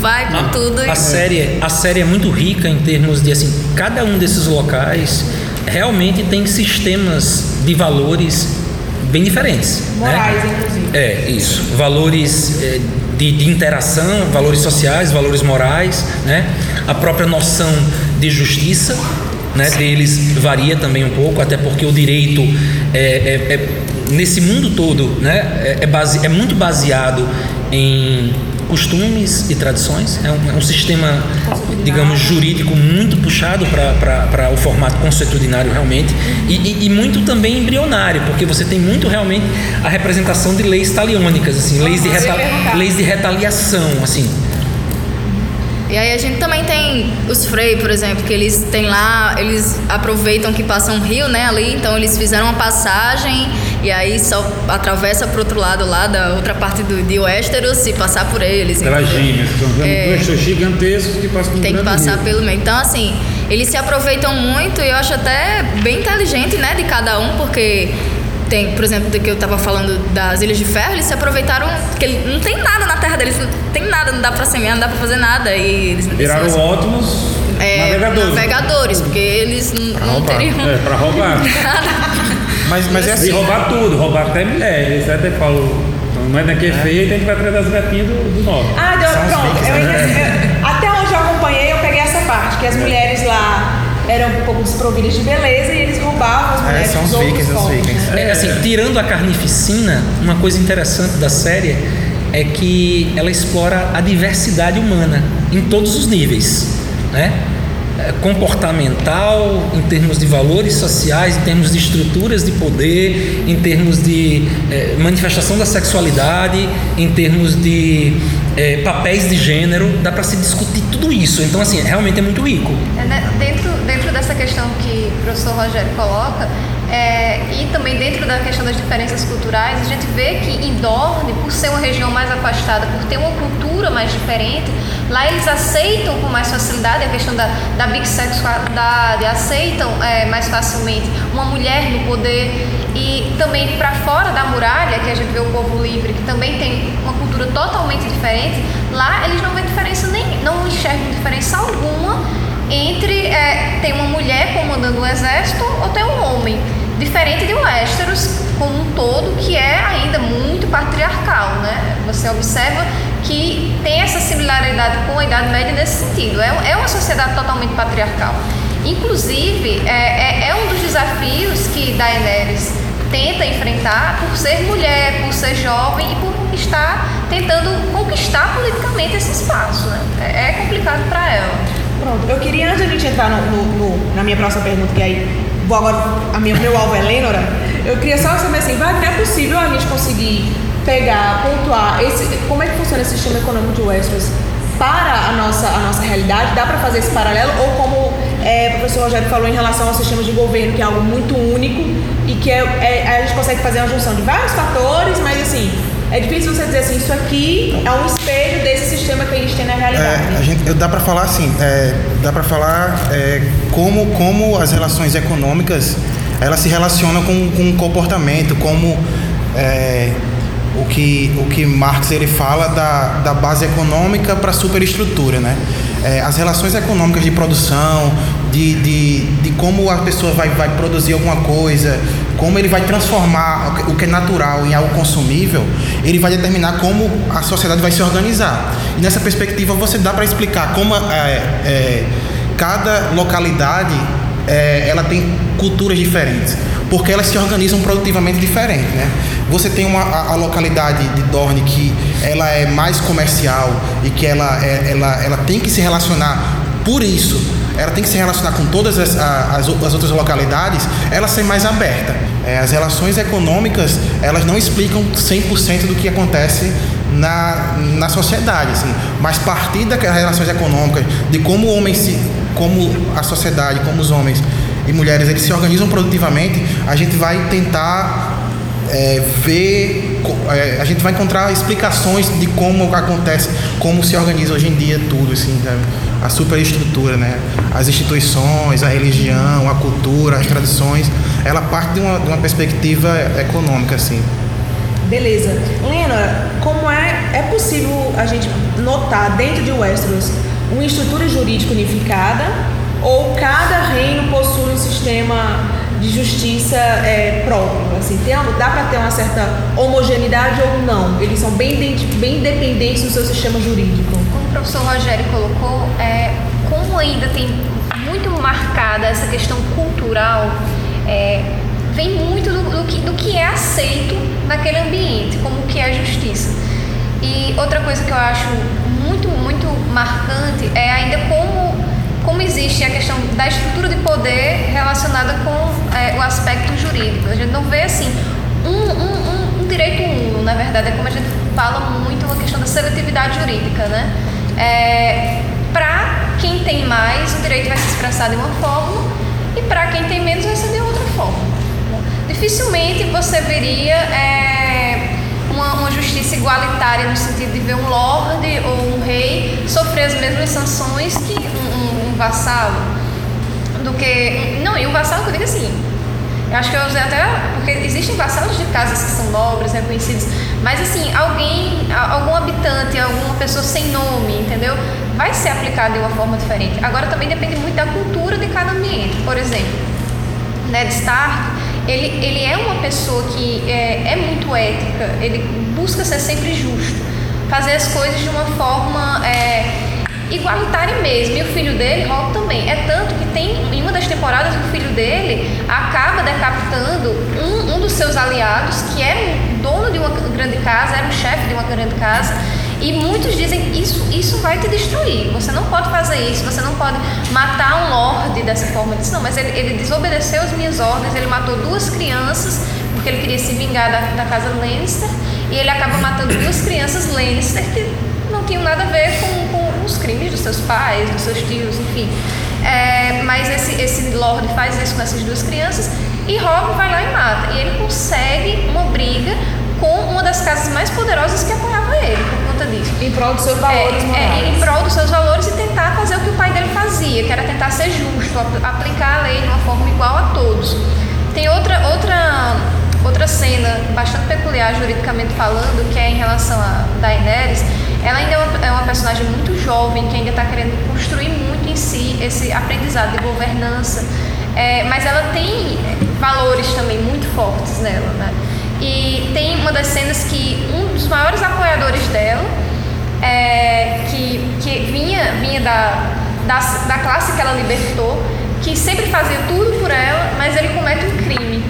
Vai com tudo. A série, a série é muito rica em termos de assim, cada um desses locais realmente tem sistemas de valores bem diferentes. Né? Morais, né? inclusive. É, isso. Valores é, de, de, interação, valores sociais, valores morais, né? A própria noção de justiça, né? Deles varia também um pouco, até porque o direito é, é, é nesse mundo todo, né? É, é base, é muito baseado em costumes e tradições. É um, é um sistema, digamos, jurídico muito puxado para o formato consuetudinário realmente e, e, e, muito também embrionário, porque você tem muito realmente a representação de leis taliônicas, assim, leis de, reta, leis de retaliação, assim. E aí a gente também tem os Frei, por exemplo, que eles têm lá, eles aproveitam que passa um rio, né, ali, então eles fizeram uma passagem E aí só atravessa pro outro lado lá, da outra parte do, de Westeros e passar por eles. Pelas são É. gigantescos que passam por Tem que passar rio. pelo meio. Então, assim, eles se aproveitam muito e eu acho até bem inteligente, né, de cada um, porque tem, por exemplo, do que eu tava falando das Ilhas de Ferro, eles se aproveitaram, que ele- não tem nada na terra deles, não tem nada, não dá pra semear, não dá pra fazer nada. E eles Viraram eles- ótimos é, navegadores. navegadores, porque eles n- não roubar. teriam É, pra roubar. Mas, mas é E assim. roubar tudo, roubar até mulher. Eles até falam, então, não é daqui é feio, tem que vai atrás das gatinhas do, do norte. Ah, deu, São pronto. Eu né? eu- até onde eu acompanhei, eu peguei essa parte, que as mulheres lá eram um pouco desprovidas de beleza e eles roubavam as É, mulheres são dos os vikings, os vikings. né? É, assim, tirando a carnificina, uma coisa interessante da série é que ela explora a diversidade humana em todos os níveis, né? É, Comportamental, em termos de valores sociais, em termos de estruturas de poder, em termos de eh, manifestação da sexualidade, em termos de eh, papéis de gênero, dá para se discutir tudo isso. Então, assim, realmente é muito rico. É, né, dentro, dentro dessa questão que o professor Rogério coloca, é, e também dentro da questão das diferenças culturais, a gente vê que em Dorne, por ser uma região mais afastada, por ter uma cultura mais diferente, lá eles aceitam com mais facilidade a questão da, da bissexualidade, aceitam é, mais facilmente uma mulher no poder e também para fora da muralha, que a gente vê o povo livre, que também tem uma cultura totalmente diferente, lá eles não vêem diferença nem, não enxergam diferença alguma entre é, tem uma mulher comandando um exército ou tem um homem. Diferente de Westeros como um todo, que é ainda muito patriarcal, né? Você observa que tem essa similaridade com a Idade Média nesse sentido. É, é uma sociedade totalmente patriarcal. Inclusive, é, é, é um dos desafios que Daenerys tenta enfrentar por ser mulher, por ser jovem e por estar tentando conquistar politicamente esse espaço. Né? É, é complicado para ela. Pronto, eu queria, antes da gente entrar no, no- no- na minha próxima pergunta, que aí vou agora, a minha, meu alvo é Lênora, eu queria só saber assim, vai, é possível a gente conseguir pegar, pontuar, esse, como é que funciona esse sistema econômico de Westeros para a nossa, a nossa realidade? Dá para fazer esse paralelo? Ou como é, o professor Rogério falou em relação ao sistema de governo, que é algo muito único e que é, é- a gente consegue fazer uma junção de vários fatores, mas assim, é difícil você dizer assim, isso aqui é um espelho desse sistema que a gente tem na realidade. É, a gente, eu- dá para falar assim, é, dá para falar é, como, como as relações econômicas elas se relacionam com, com o comportamento, como é, o, que, o que Marx ele fala da, da base econômica para a superestrutura, né? É, as relações econômicas de produção, de, de, de como a pessoa vai, vai produzir alguma coisa, como ele vai transformar o que- é natural em algo consumível, ele vai determinar como a sociedade vai se organizar. E nessa perspectiva você dá para explicar como é, é, cada localidade é, ela tem culturas diferentes, porque elas se organizam produtivamente diferente, né? Você tem uma, a, a localidade de Dorne que ela é mais comercial e que ela, é, ela, ela tem que se relacionar por isso ela tem que se relacionar com todas as, as, as outras localidades, ela ser mais aberta. É, as relações econômicas, elas não explicam 100% do que acontece na, na sociedade, assim, mas partir daquelas relações econômicas, de como o homem se, como a sociedade, como os homens e mulheres, eles se organizam produtivamente, a gente vai tentar é, ver, é, a gente vai encontrar explicações de como acontece, como se organiza hoje em dia tudo, assim, sabe? A superestrutura, né? As instituições, a religião, a cultura, as tradições, ela parte de uma, de uma perspectiva econômica, assim. Beleza. Lena, como é, é possível a gente notar dentro de Westeros uma estrutura jurídica unificada ou cada reino possui um sistema de justiça é, próprio? Assim, tem, dá para ter uma certa homogeneidade ou não? Eles são bem, bem independentes do seu sistema jurídico. Como o professor Rogério colocou, é, como ainda tem muito marcada essa questão cultural, é, vem muito do, do que, do que é aceito naquele ambiente, como que é justiça. E outra coisa que eu acho muito, muito marcante é ainda como, como existe a questão da estrutura de poder relacionada com é, o aspecto jurídico. A gente não vê assim um, um, um, um direito uno, na verdade, é como a gente fala muito a questão da seletividade jurídica, né? É, para quem tem mais, o direito vai se expressar de uma forma e para quem tem menos vai ser de outra forma. dificilmente você veria é, uma, uma justiça igualitária no sentido de ver um lorde ou um rei sofrer as mesmas sanções que um, um- vassalo. Do que. Não, e um vassalo que eu digo assim. Eu acho que eu usei até. Porque existem vassalos de casas que são nobres, reconhecidos. Mas assim, alguém, algum habitante, alguma pessoa sem nome, entendeu? Vai ser aplicado de uma forma diferente. Agora também depende muito da cultura de cada ambiente. Por exemplo, Ned Stark, ele, ele é uma pessoa que é, é muito ética, ele busca ser sempre justo, fazer as coisas de uma forma é, igualitária mesmo. E o filho dele, Rob, também. É tanto que tem, em uma das temporadas, o filho dele acaba decapitando um, um dos seus aliados, que era um dono de uma grande casa, era um chefe de uma grande casa. E muitos dizem isso, isso vai te destruir. Você não pode fazer isso. Você não pode matar um lorde dessa forma. Ele disse, não, mas ele, ele desobedeceu as minhas ordens. Ele matou duas crianças porque ele queria se vingar da, da casa Lannister. E ele acaba matando duas crianças Lannister que não tinham nada a ver com, com os crimes dos seus pais, dos seus tios, enfim. É, mas esse, esse lord faz isso com essas duas crianças e Robb vai lá e mata. E ele consegue uma briga com uma das casas mais poderosas que apoiava ele por conta disso. Em prol dos seus valores É, morais. é, em prol dos seus valores e tentar fazer o que o pai dele fazia, que era tentar ser justo, ap- aplicar a lei de uma forma igual a todos. Tem outra, outra, outra cena bastante peculiar juridicamente falando, que é em relação a Daenerys. Ela ainda é uma, é uma personagem muito jovem, que ainda está querendo construir muito em si esse aprendizado de governança. É, mas ela tem valores também muito fortes nela, né? E tem uma das cenas que um dos maiores apoiadores dela, é, que, que vinha, vinha da, da, da classe que ela libertou, que sempre fazia tudo por ela, mas ele comete um crime.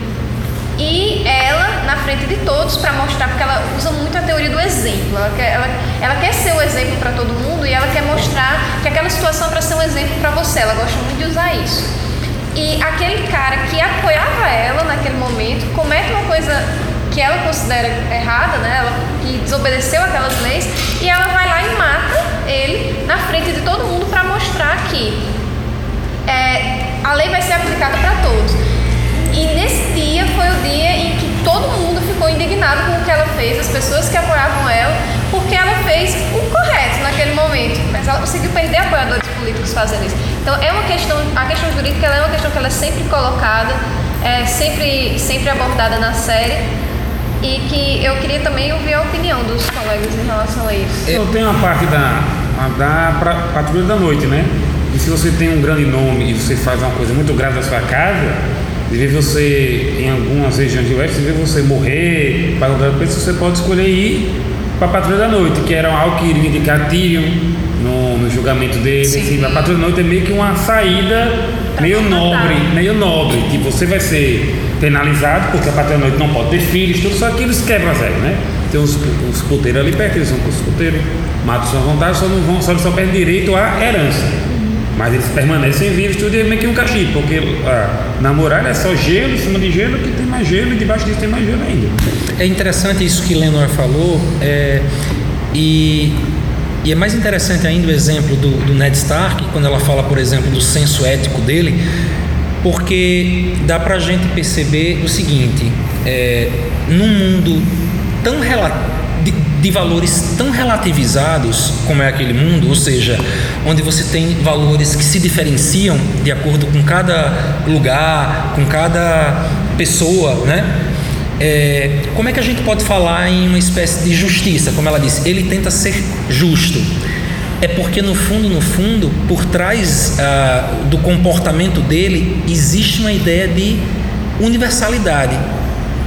E ela, na frente de todos, para mostrar, porque ela usa muito a teoria do exemplo. Ela quer, ela, ela quer ser o exemplo para todo mundo e ela quer mostrar que aquela situação é para ser um exemplo para você. Ela gosta muito de usar isso. E aquele cara que apoiava ela naquele momento comete uma coisa que ela considera errada, né? Ela que desobedeceu aquelas leis e ela vai lá e mata ele na frente de todo mundo para mostrar que é, a lei vai ser aplicada para todos. E nesse dia foi o dia em que todo mundo ficou indignado com o que ela fez, as pessoas que apoiavam ela, porque ela fez o correto naquele momento. Mas ela conseguiu perder apoiadores políticos fazendo isso. Então é uma questão, a questão jurídica é uma questão que ela é sempre colocada, é sempre, sempre abordada na série. E que eu queria também ouvir a opinião dos colegas em relação a isso. Eu tenho a parte da, da pra- patrulha da noite, né? E se você tem um grande nome e você faz uma coisa muito grave na sua casa, de ver você, em algumas regiões de oeste, de ver você morrer, para outra pessoa, você pode escolher ir para a patrulha da noite, que era algo que iria indicar Tyrion no, no julgamento dele. Assim, a patrulha da noite é meio que uma saída meio nobre, meio nobre, que você vai ser penalizado, porque a patrulha da noite não pode ter filhos, tudo, só que eles quebram regras, né? Tem os, os puteiros ali perto, eles vão com os puteiros, matam sua vontade, só não vão, só, só perdem direito à herança. Mas eles permanecem vivos, tudo é meio que um castigo, porque ah, na muralha é só gelo, em cima de gelo, que tem mais gelo, e debaixo disso tem mais gelo ainda. É interessante isso que Lenor falou, é, e, e é mais interessante ainda o exemplo do, do Ned Stark, quando ela fala, por exemplo, do senso ético dele, porque dá pra gente perceber o seguinte: é, num mundo tão rela- de, valores tão relativizados como é aquele mundo, ou seja, onde você tem valores que se diferenciam de acordo com cada lugar, com cada pessoa, né? É, como é que a gente pode falar em uma espécie de justiça? Como ela disse, ele tenta ser justo. É porque no fundo, no fundo, por trás ah, do comportamento dele existe uma ideia de universalidade.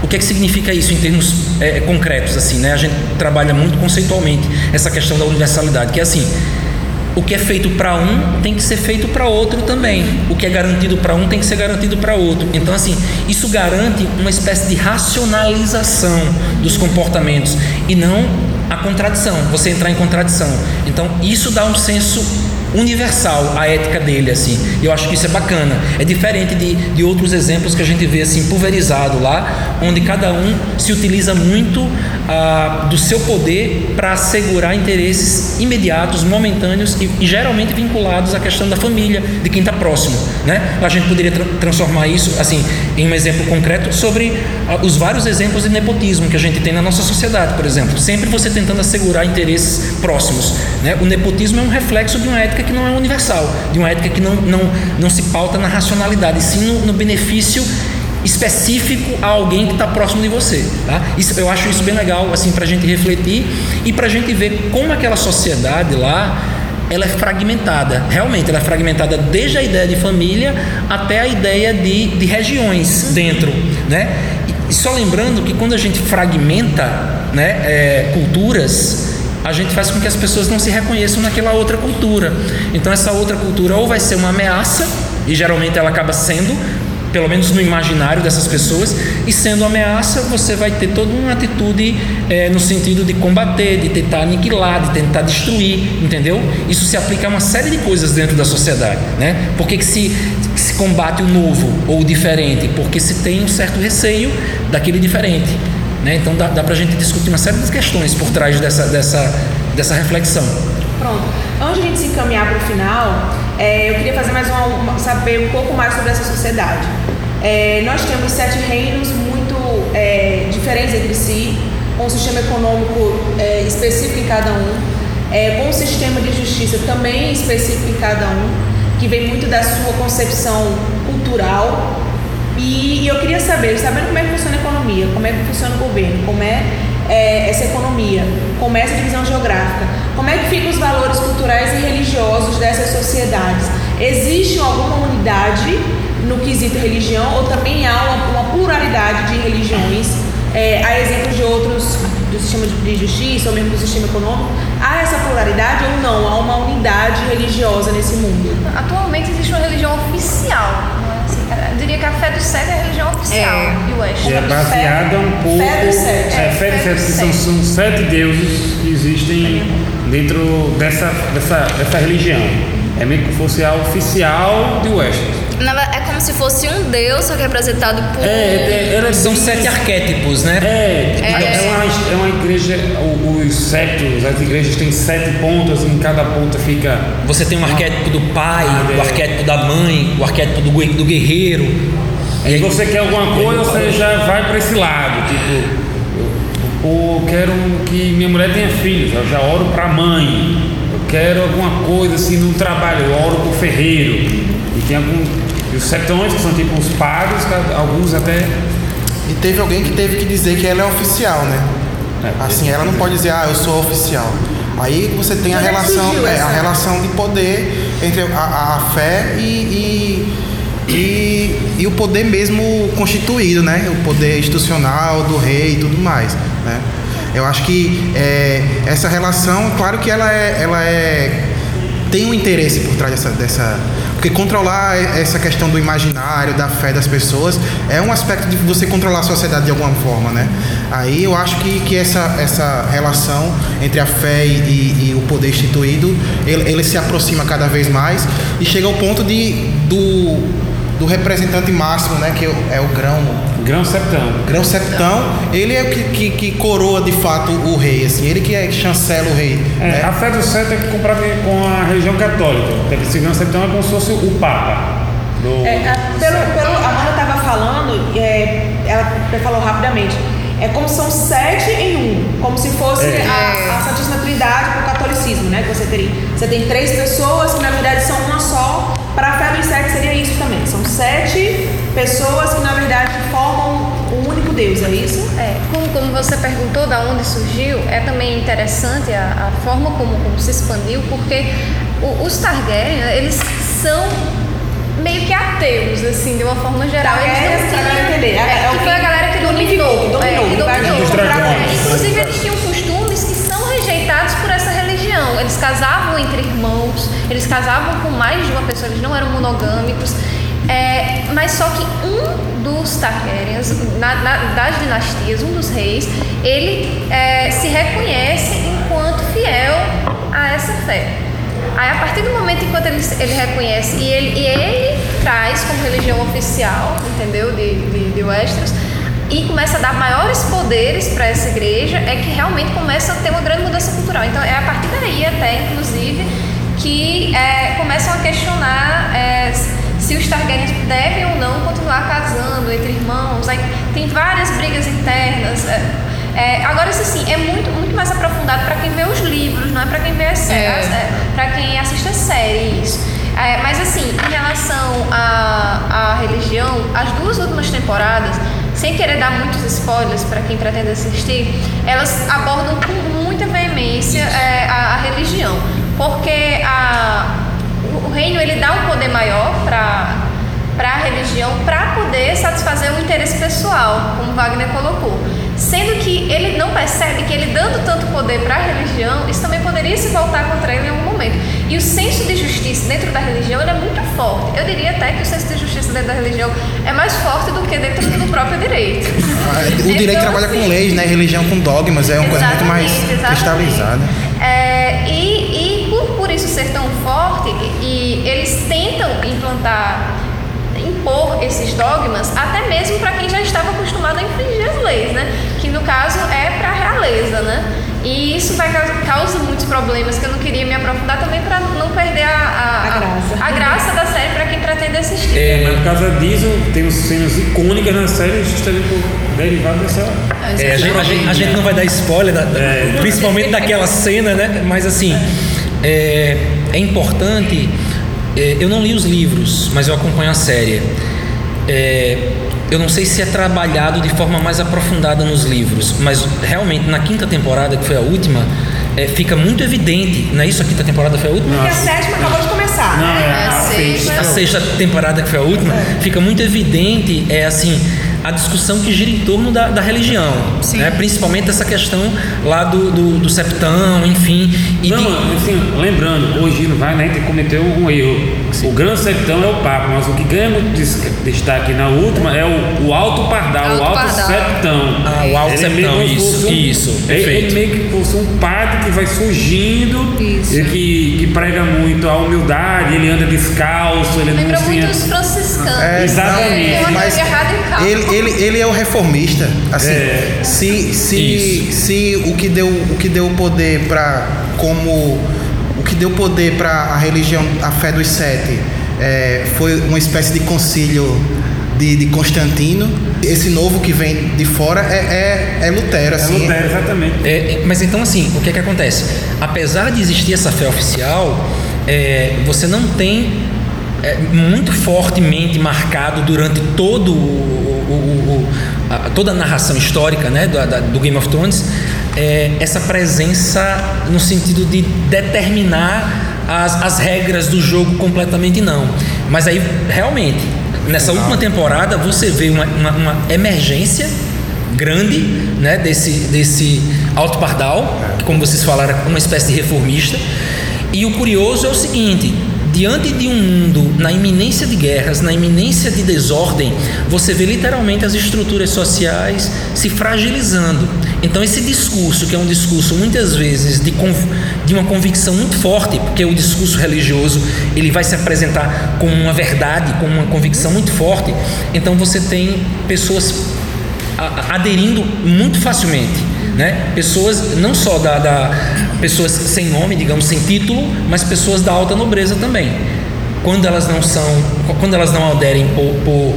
O que é que significa isso em termos eh, concretos assim, né? A gente trabalha muito conceitualmente essa questão da universalidade, que é assim, o que é feito para um tem que ser feito para outro também. O que é garantido para um tem que ser garantido para outro. Então, assim, isso garante uma espécie de racionalização dos comportamentos e não a contradição, você entrar em contradição. Então, isso dá um senso universal a ética dele, assim. Eu acho que isso é bacana. É diferente de, de outros exemplos que a gente vê assim pulverizado lá, onde cada um se utiliza muito ah, do seu poder para assegurar interesses imediatos, momentâneos e, e geralmente vinculados à questão da família, de quem está próximo, né? A gente poderia tra transformar isso assim em um exemplo concreto sobre ah, os vários exemplos de nepotismo que a gente tem na nossa sociedade, por exemplo. Sempre você tentando assegurar interesses próximos, né? O nepotismo é um reflexo de uma ética que não é universal, de uma ética que não, não, não se pauta na racionalidade, sim no, no benefício específico a alguém que está próximo de você. Tá? Isso, eu acho isso bem legal assim, para a gente refletir e para a gente ver como aquela sociedade lá ela é fragmentada. Realmente, ela é fragmentada desde a ideia de família até a ideia de, de regiões dentro. Né? E só lembrando que quando a gente fragmenta né, é, culturas, a gente faz com que as pessoas não se reconheçam naquela outra cultura. Então, essa outra cultura ou vai ser uma ameaça, e geralmente ela acaba sendo, pelo menos no imaginário dessas pessoas, e sendo ameaça, você vai ter toda uma atitude é, no sentido de combater, de tentar aniquilar, de tentar destruir, entendeu? Isso se aplica a uma série de coisas dentro da sociedade, né? Por que, que se, se combate o novo ou o diferente? Porque se tem um certo receio daquele diferente, né? Então dá, dá para a gente discutir uma série de questões por trás dessa, dessa, dessa reflexão. Pronto. Antes de a gente se encaminhar para o final, é, eu queria fazer mais uma, saber um pouco mais sobre essa sociedade. É, nós temos sete reinos muito é, diferentes entre si, com um sistema econômico é, específico em cada um, é, com um sistema de justiça também específico em cada um, que vem muito da sua concepção cultural. E, e eu queria saber, sabendo como é que funciona a economia, como é que funciona o governo, como é, é, essa economia, como é essa divisão geográfica, como é que ficam os valores culturais e religiosos dessas sociedades? Existe alguma unidade no quesito religião ou também há uma, uma pluralidade de religiões? É, há exemplos de outros do sistema de, justiça ou mesmo do sistema econômico? Há essa pluralidade ou não? Há uma unidade religiosa nesse mundo? Atualmente existe uma religião oficial. É assim? Eu diria que a fé do sete é a religião oficial É. de West. É baseada um pouco. Fé dos sete. É, fé dos sete, dos que são, sete. são sete deuses que existem dentro dessa, dessa, dessa religião. É meio que fosse a oficial de West. É como se fosse um deus, só que representado por. É, é, ela é São sete arquétipos, né? É, é, É. uma, é uma igreja, os septos, as igrejas têm sete pontas, em cada ponta fica. Você tem um arquétipo do pai, Ah, o é. arquétipo da mãe, o arquétipo do, do guerreiro. E você quer alguma coisa, você já vai para esse lado. Tipo, eu, eu quero que minha mulher tenha filhos, eu já oro para a mãe. Quero alguma coisa assim no trabalho, eu oro para o ferreiro. E tem algum. E os septões, que são tipo os padres, alguns até. E teve alguém que teve que dizer que ela é oficial, né? É, Assim, ela não pode dizer, ah, eu sou oficial. Aí você tem a é relação, é, a relação de poder entre a, a fé e, e, e, e o poder mesmo constituído, né? O poder institucional do rei e tudo mais, né? Eu acho que é, essa relação, claro que ela é, ela é tem um interesse por trás dessa, dessa porque controlar essa questão do imaginário, da fé das pessoas, é um aspecto de você controlar a sociedade de alguma forma, né? Aí eu acho que, que essa, essa relação entre a fé e, e- e o poder instituído, ele, ele se aproxima cada vez mais e chega ao ponto de do, do representante máximo, né? Que é o grão, Grão septão. grão septão, ele é o que, que, que coroa de fato o rei, assim, ele que é que chancela o rei. É, né? A fé do sete é comprada com a religião católica. Então, Esse grão septão é como se fosse o Papa. Do, É, a, pelo, pelo, a Amanda estava falando, é, ela falou rapidamente, é como são sete em um, como se fosse É. a, a Santíssima Trindade para o catolicismo, né? Que você teria. Você tem três pessoas que na verdade são uma só. Para a fé dos sete seria isso também. São sete pessoas que na verdade formam um único Deus, é isso? É, como, como você perguntou da onde surgiu, é também interessante a, a forma como, como se expandiu, porque o- os Targaryen, eles são meio que ateus, assim, de uma forma geral. Targaryen, Eles não tinham- entender, é- é, é o que foi a galera que dominou. que dominou, é, que vai dominou. dos dragões. É, Inclusive, eles tinham costumes que são rejeitados por essa religião. Eles casavam entre irmãos, eles casavam com mais de uma pessoa, eles não eram monogâmicos. É, mas só que um dos Targaryens, na- na- das dinastias, um dos reis, ele é, se reconhece enquanto fiel a essa fé. Aí a partir do momento em ele, ele reconhece e ele, e ele traz como religião oficial, entendeu? De, de, de Westeros, e começa a dar maiores poderes para essa igreja, é que realmente começa a ter uma grande mudança cultural. Então é a partir daí até, inclusive, que é, começam a questionar é, se os Targaryens devem ou não continuar casando entre irmãos. Aí tem várias brigas internas. É, é, agora, isso sim, é muito, muito mais aprofundado para quem vê os livros, não é para quem vê as séries, é. para quem assiste a série, isso. É, mas assim, em relação à, à religião, as duas últimas temporadas, sem querer dar muitos spoilers para quem pretende assistir, elas abordam com muita veemência é, a, a, religião, porque a, reino ele dá um poder maior para para a religião para poder satisfazer o interesse pessoal, como Wagner colocou. Sendo que ele não percebe que ele dando tanto poder para a religião, isso também poderia se voltar contra ele em algum momento. E o senso de justiça dentro da religião é muito forte. Eu diria até que o senso de justiça dentro da religião é mais forte do que dentro do próprio direito. Ah, o direito então, trabalha assim, com leis, né? Religião com dogmas, é uma coisa muito mais cristalizada. É, e eles tentam implantar impor esses dogmas, até mesmo para quem já estava acostumado a infringir as leis, né? Que no caso é para a realeza, né? E isso vai causa muitos problemas que eu não queria me aprofundar também para não perder a, a, a, graça. a graça da série para quem pretende assistir. É, mas por causa disso, temos cenas icônicas na série justamente por derivado dessa. É, a, gente, a, gente, a, gente, não vai dar spoiler, da, é. principalmente daquela cena, né? Mas assim, é, é importante é, eu não li os livros, mas eu acompanho a série. É, eu não sei se é trabalhado de forma mais aprofundada nos livros, mas realmente na quinta temporada, que foi a última, é, fica muito evidente. Não é isso? A quinta temporada foi a última? Porque a sétima acabou de começar. Não, né? é a, a, sexta. a sexta temporada que foi a última, fica muito evidente. É assim a discussão que gira em torno da, da religião, né? principalmente essa questão lá do, do, do septão, enfim. E não, de... assim, lembrando, hoje não vai, né, que cometeu um erro. Sim. O grande septão é o Papa, mas o que ganha muito destaque na última é o, o Alto Pardal, alto o Alto Pardal. Septão. Ah, o Alto ele Septão, é isso, um, isso, ele, ele, meio que fosse um padre que vai surgindo isso. e que, que prega muito a humildade, ele anda descalço, ele Lembra não muito os É, Exatamente. É, mas ele, ele, ele é o reformista. Assim, é. se, se, se o que deu o que deu poder para como o que deu poder para a religião, a fé dos sete, é, foi uma espécie de concílio de, de, Constantino. Esse novo que vem de fora é, é, é Lutero, assim. É Lutero, exatamente. É, mas então, assim, o que é que acontece? Apesar de existir essa fé oficial, é, você não tem é, muito fortemente marcado durante todo o, o, o, a, toda a narração histórica né, do, da, do Game of Thrones, é, essa presença no sentido de determinar as, as regras do jogo completamente não. Mas aí, realmente, nessa última temporada, você vê uma, uma, uma emergência grande né, desse, desse Alto Pardal, que, como vocês falaram, é uma espécie de reformista. E o curioso é o seguinte: diante de um mundo na iminência de guerras, na iminência de desordem, você vê literalmente as estruturas sociais se fragilizando. Então, esse discurso, que é um discurso muitas vezes de, de uma convicção muito forte, porque o discurso religioso ele vai se apresentar como uma verdade, como uma convicção muito forte, então você tem pessoas aderindo muito facilmente né? Pessoas não só da, da, pessoas sem nome, digamos, sem título, mas pessoas da alta nobreza também. Quando elas não são, quando elas não aderem por, por,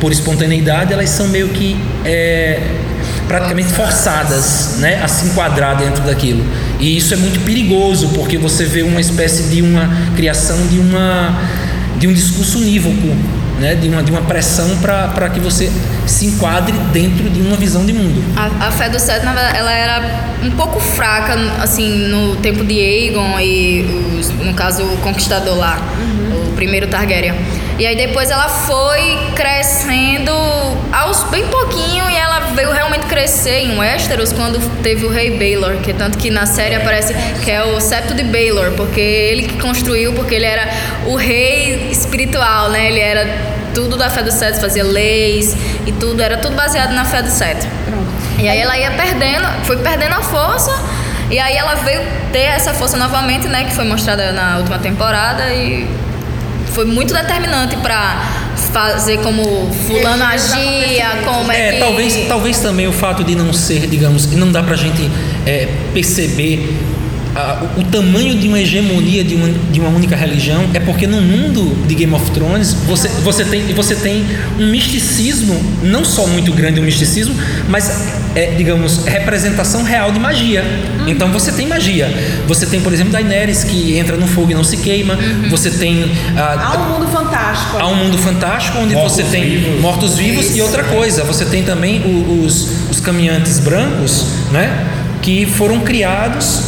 por espontaneidade, elas são meio que é, praticamente forçadas, né, a se enquadrar dentro daquilo. E isso é muito perigoso porque você vê uma espécie de uma criação de uma de um discurso unívoco né, de, uma, de uma pressão para que você se enquadre dentro de uma visão de mundo. A, a fé do Seth, ela era um pouco fraca, assim, no tempo de Aegon e, os, no caso, o Conquistador lá, uhum. o primeiro Targaryen. E aí depois ela foi crescendo aos bem pouquinho e ela veio realmente crescer em Westeros quando teve o rei Baelor, que tanto que na série aparece que é o septo de Baelor, porque ele que construiu, porque ele era o rei espiritual, né? Ele era tudo da fé do Sete, fazia leis e tudo, era tudo baseado na fé do Sete. E aí ela ia perdendo, foi perdendo a força E aí ela veio ter essa força novamente, né? Que foi mostrada na última temporada e foi muito determinante pra fazer como fulano agia, como é, É, que... talvez, talvez também o fato de não ser, digamos, e não dá pra gente é, perceber o, o tamanho de uma hegemonia de uma, de uma única religião é porque no mundo de Game of Thrones você, você, tem, você tem um misticismo, não só muito grande o misticismo, mas, é, digamos, representação real de magia. Então você tem magia. Você tem, por exemplo, Daenerys que entra no fogo e não se queima. Você tem. ah, Há um mundo fantástico. Há um mundo fantástico onde Mortos você tem vivos. mortos-vivos e outra coisa, você tem também o- os, os caminhantes brancos, né? Que foram criados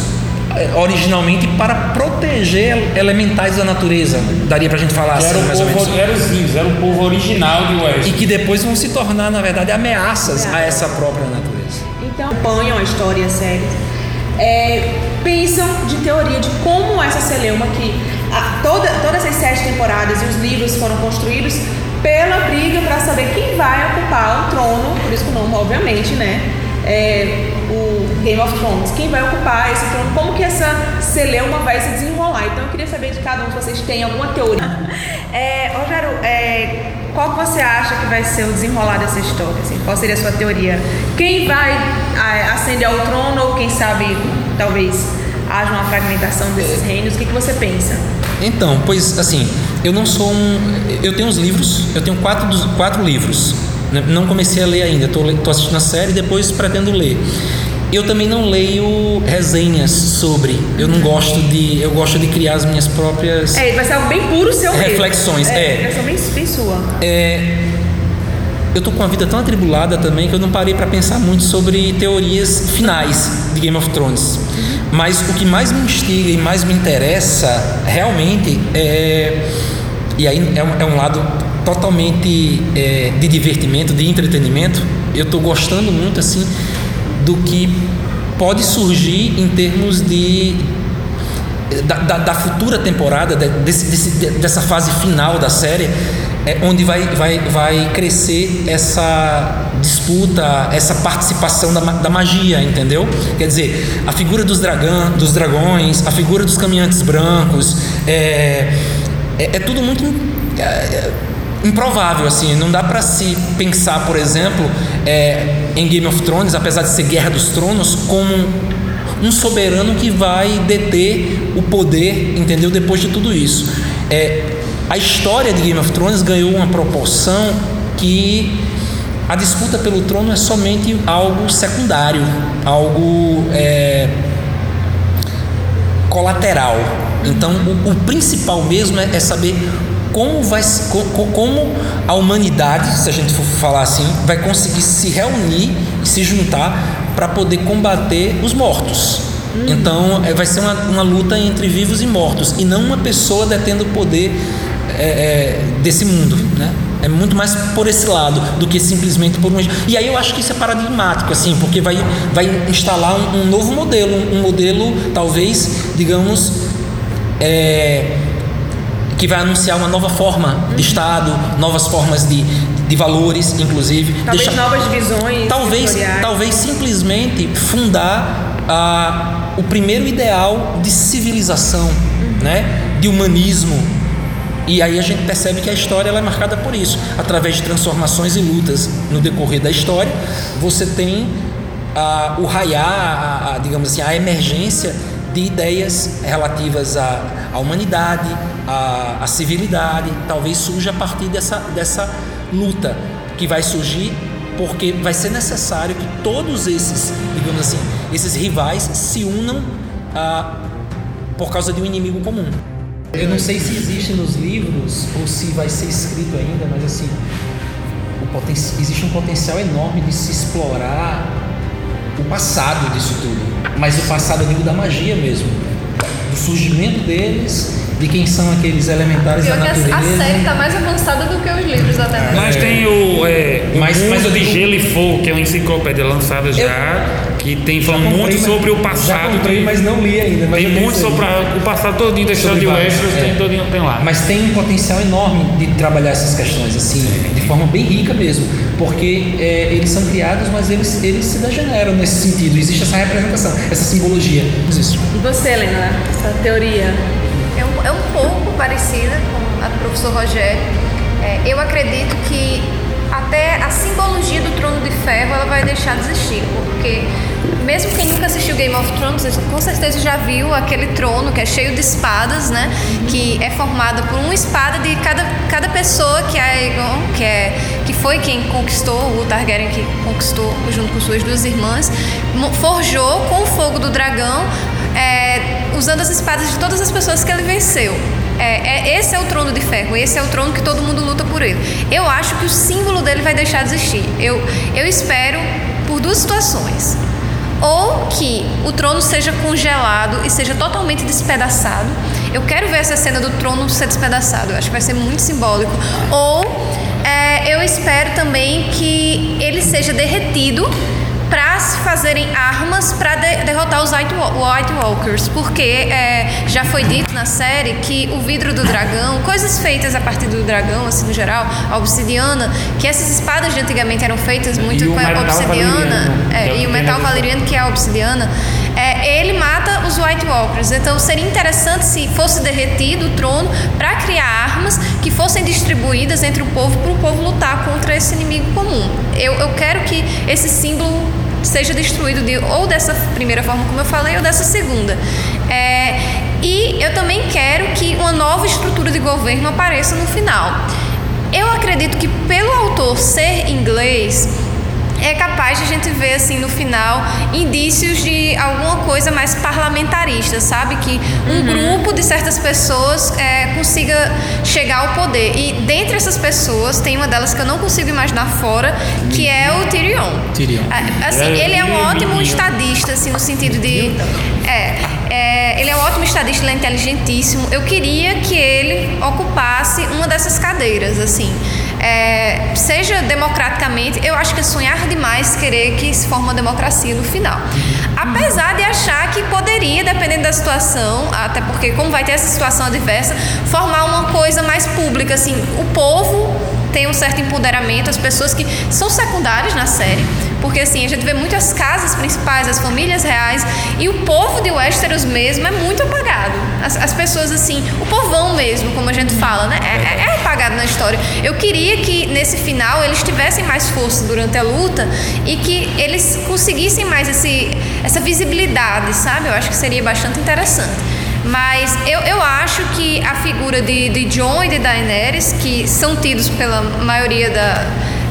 originalmente para proteger elementais da natureza. Daria pra gente falar Que assim, mais ou menos. povo, era os índios, era o povo original de E West. que depois vão se tornar, na verdade, ameaças a essa própria natureza. Então, acompanham a história e a série. É, pensam de teoria de como essa celeuma que a- toda, todas as sete temporadas e os livros foram construídos pela briga para saber quem vai ocupar o trono, por isso que o nome, obviamente, né? É, o Game of Thrones, quem vai ocupar esse trono, como que essa celeuma vai se desenrolar. Então eu queria saber de cada um se vocês têm alguma teoria. É, Rogério, é, qual que você acha que vai ser o desenrolar dessa história? assim? Qual seria a sua teoria? Quem vai ah, ascender ao trono ou quem sabe talvez haja uma fragmentação desses reinos? O que, que você pensa? Então, pois assim, eu não sou um. Eu tenho uns livros, eu tenho quatro, dos, quatro livros. né? Não comecei a ler ainda, estou assistindo a série e depois pretendo ler. Eu também não leio resenhas sobre. Eu não gosto de. Eu gosto de criar as minhas próprias. É, vai ser algo bem puro seu mesmo. Reflexões, é. Vai ser bem, bem sua. Eu tô com uma vida tão atribulada também que eu não parei para pensar muito sobre teorias finais de Game of Thrones. Mas o que mais me instiga e mais me interessa realmente é. E aí é um, é um lado totalmente é, de divertimento, de entretenimento. Eu tô gostando muito assim do que pode surgir em termos de da, da- da futura temporada, de- desse- desse- de- dessa fase final da série, é onde vai, vai, vai crescer essa disputa, essa participação da, da magia, entendeu? Quer dizer, a figura dos, dragão, dos dragões, a figura dos caminhantes brancos, é, é, é tudo muito é, é, improvável, assim, não dá para se pensar, por exemplo, é, em Game of Thrones, apesar de ser Guerra dos Tronos, como um soberano que vai deter o poder, entendeu? Depois de tudo isso. É, a história de Game of Thrones ganhou uma proporção que a disputa pelo trono é somente algo secundário, algo é, colateral. Então, o, o principal mesmo é, é saber como vai como a humanidade, se a gente for falar assim, vai conseguir se reunir e se juntar para poder combater os mortos. Então, é, vai ser uma, uma luta entre vivos e mortos e não uma pessoa detendo o poder é, é, desse mundo, né? É muito mais por esse lado do que simplesmente por um. E aí eu acho que isso é paradigmático, assim, porque vai, vai instalar um, um novo modelo, um, um modelo, talvez, digamos, é, que vai anunciar uma nova forma de Estado, novas formas de, de valores, inclusive. Talvez Deixa- novas divisões. talvez, talvez simplesmente fundar ah, o primeiro ideal de civilização, né? de humanismo. E aí a gente percebe que a história ela é marcada por isso. Através de transformações e lutas no decorrer da história, você tem ah, o raiar, a- a- digamos assim, a emergência de ideias relativas à, à humanidade, à, à civilidade. Talvez surja a partir dessa, dessa luta que vai surgir porque vai ser necessário que todos esses, digamos assim, esses rivais se unam ah, por causa de um inimigo comum. Eu não sei se existe nos livros ou se vai ser escrito ainda, mas assim, existe um potencial enorme de se explorar o passado disso tudo. Mas o passado eu digo da magia mesmo, do surgimento deles de quem são aqueles elementares da Pior que a, natureza. a série tá mais avançada do que os livros até. Mas tem o, é, o Mas- mas eu de Gelo e Fogo, que é uma enciclopédia lançada já, que tem falando Comprei, muito mas- sobre o Já passado. comprei, de- mas não li ainda. Mas tem eu muito sobre a- o passado todinho da história de Westeros, é. tem, todinho, tem lá. Mas tem um potencial enorme de trabalhar essas questões, assim, de forma bem rica mesmo. Porque é, eles são criados, mas eles, eles se degeneram nesse sentido. Existe essa representação, essa simbologia. Existe. E você, Helena, essa teoria? É um, pouco parecida com a do professor Rogério. É, eu acredito que até a simbologia do Trono de Ferro ela vai deixar de existir, porque mesmo quem nunca assistiu Game of Thrones, com certeza já viu aquele trono que é cheio de espadas, né? Que é formada por uma espada de cada, cada pessoa que é Aegon, que é que foi quem conquistou o Targaryen que conquistou junto com suas duas irmãs, forjou com o fogo do dragão é, usando as espadas de todas as pessoas que ele venceu. É, é- esse é o trono de ferro, esse é o trono que todo mundo luta por ele. Eu acho que o símbolo dele vai deixar de existir. Eu, eu espero por duas situações. Ou que o trono seja congelado e seja totalmente despedaçado. Eu quero ver essa cena do trono ser despedaçado. Eu acho que vai ser muito simbólico. Ou é, eu espero também que ele seja derretido para se fazerem armas para derrotar os White, White Walkers, porque é, já foi dito na série que o vidro do dragão, coisas feitas a partir do dragão, assim no geral, a obsidiana, que essas espadas de antigamente eram feitas muito E com a obsidiana, é, é e o metal valeriano que é a obsidiana, é, ele mata os White Walkers. Então seria interessante se fosse derretido o trono para criar armas que fossem distribuídas entre o povo para o povo lutar contra esse inimigo comum. Eu, eu quero que esse símbolo seja destruído de, ou dessa primeira forma, como eu falei, ou dessa segunda. É, e eu também quero que uma nova estrutura de governo apareça no final. Eu acredito que pelo autor ser inglês, é capaz de a gente ver assim no final indícios de alguma coisa mais parlamentarista, sabe? Que um grupo de certas pessoas é, consiga chegar ao poder. E dentre essas pessoas, tem uma delas que eu não consigo imaginar fora, que é o Tyrion. Tyrion. Assim, É, ele é um é ótimo estadista, assim, no sentido de. É, é, ele é um ótimo estadista, ele é inteligentíssimo. Eu queria que ele ocupasse uma dessas cadeiras, assim. É, seja democraticamente, eu acho que é sonhar demais querer que se forme uma democracia no final. Apesar de achar que poderia, dependendo da situação, até porque como vai ter essa situação adversa, formar uma coisa mais pública, assim, o povo tem um certo empoderamento, as pessoas que são secundárias na série, porque assim, a gente vê muito as casas principais, as famílias reais, e o povo de Westeros mesmo é muito apagado. As, as pessoas assim, o povão mesmo, como a gente fala, né? É, é apagado na história. Eu queria que nesse final eles tivessem mais força durante a luta e que eles conseguissem mais esse, essa visibilidade, sabe? Eu acho que seria bastante interessante. Mas eu, eu acho que a figura de, de Jon e de Daenerys, que são tidos pela maioria da,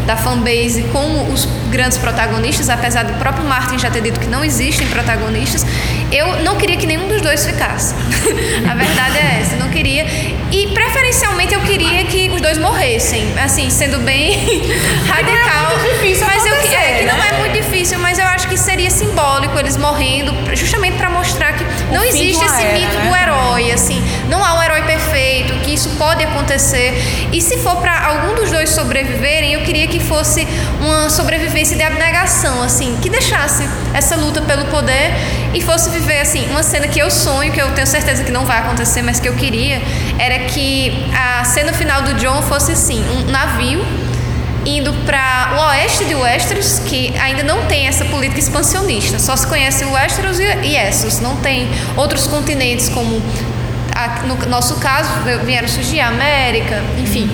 da fanbase como os grandes protagonistas, apesar do próprio Martin já ter dito que não existem protagonistas, eu não queria que nenhum dos dois ficasse. a verdade é essa, eu não queria. E preferencialmente eu queria que os dois morressem, assim, sendo bem radical. muito difícil mas eu, é, que não né? é muito difícil, mas eu acho que seria simbólico eles morrendo, justamente para mostrar que não existe esse era, mito né? do herói, assim, não há um herói perfeito, que isso pode acontecer. E se for para algum dos dois sobreviverem, eu queria que fosse uma sobrevivência de abnegação, assim, que deixasse essa luta pelo poder e fosse viver assim, uma cena que eu sonho, que eu tenho certeza que não vai acontecer, mas que eu queria, era que a cena final do John fosse assim, um navio indo para o oeste de Westeros, que ainda não tem essa política expansionista. Só se conhece Westeros e Essos. Não tem outros continentes como a- no nosso caso vieram surgir a América, enfim.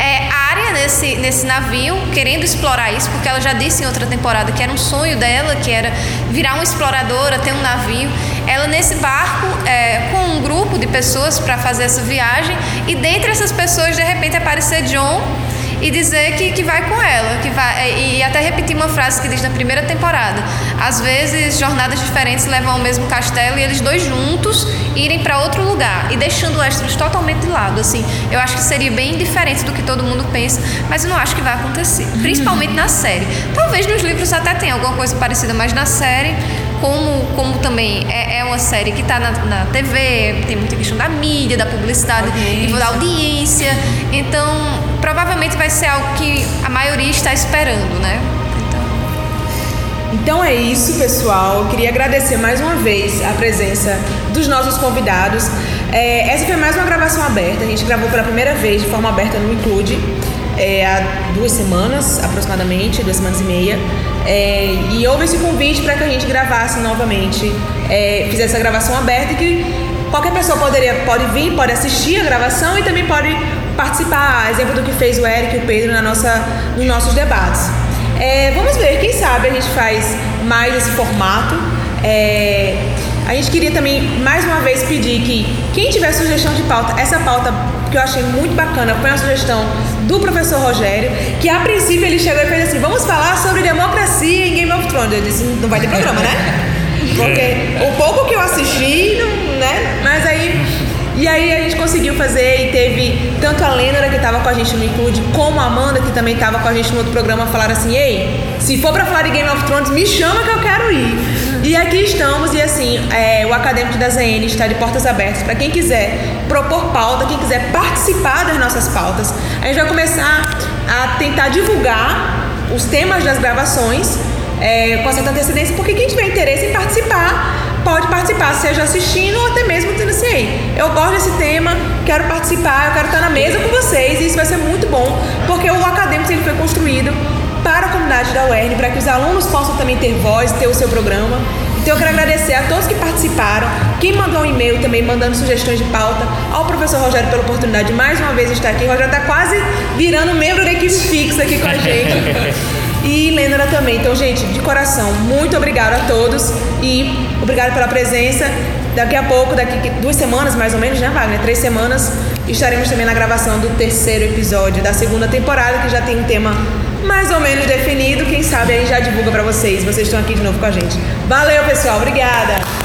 É, a área nesse, nesse navio querendo explorar isso, porque ela já disse em outra temporada que era um sonho dela, que era virar uma exploradora, ter um navio. Ela nesse barco é, com um grupo de pessoas para fazer essa viagem e dentre essas pessoas de repente aparecer John e dizer que, que vai com ela, que vai e até repetir uma frase que diz na primeira temporada. Às vezes jornadas diferentes levam ao mesmo castelo e eles dois juntos irem para outro lugar e deixando o Westeros totalmente de lado. Assim, eu acho que seria bem diferente do que todo mundo pensa, mas eu não acho que vai acontecer, principalmente na série. Talvez nos livros até tenha alguma coisa parecida, mas na série como, como também é, é uma série que está na, na TV, tem muita questão da mídia, da publicidade, Audiência. e da audiência. Então, provavelmente vai ser algo que a maioria está esperando, né? Então, Então é isso, pessoal. Eu queria agradecer mais uma vez a presença dos nossos convidados. É, essa foi mais uma gravação aberta. A gente gravou pela primeira vez de forma aberta no Include é, há duas semanas, aproximadamente, duas semanas e meia. É, e houve esse convite para que a gente gravasse novamente, é, fizesse a gravação aberta e que qualquer pessoa poderia, pode vir, pode assistir a gravação e também pode participar, exemplo do que fez o Eric e o Pedro na nossa, nos nossos debates. É, vamos ver, quem sabe a gente faz mais esse formato. É, a gente queria também, mais uma vez, pedir que quem tiver sugestão de pauta, essa pauta que eu achei muito bacana, foi uma sugestão do professor Rogério, que a princípio ele chegou e fez assim, vamos falar sobre democracia em Game of Thrones. Eu disse, não vai ter programa, né? Porque o pouco que eu assisti, não, e aí a gente conseguiu fazer e teve tanto a Lênora que estava com a gente no Include, como a Amanda que também estava com a gente no outro programa, falaram assim, ei, se for para falar de Game of Thrones, me chama que eu quero ir. E aqui estamos, e assim, é, o Acadêmico da ZN está de portas abertas para quem quiser propor pauta, quem quiser participar das nossas pautas. A gente vai começar a tentar divulgar os temas das gravações é, com certa antecedência, porque quem tiver interesse em participar pode participar, seja assistindo ou até mesmo dizendo assim, "Ei, eu gosto desse tema, quero participar, eu quero estar na mesa com vocês, e isso vai ser muito bom, porque o Acadêmico ele foi construído para a comunidade da UERN, para que os alunos possam também ter voz, ter o seu programa. Então eu quero agradecer a todos que participaram, quem mandou um e-mail também mandando sugestões de pauta, ao professor Rogério pela oportunidade de mais uma vez estar aqui. O Rogério está quase virando membro da equipe fixa aqui com a gente. E Lênora também. Então, gente, de coração, muito obrigado a todos e obrigado pela presença. Daqui a pouco, daqui duas semanas mais ou menos, né, Wagner? Três semanas, estaremos também na gravação do terceiro episódio da segunda temporada, que já tem um tema mais ou menos definido. Quem sabe aí já divulga pra vocês. Vocês estão aqui de novo com a gente. Valeu, pessoal. Obrigada.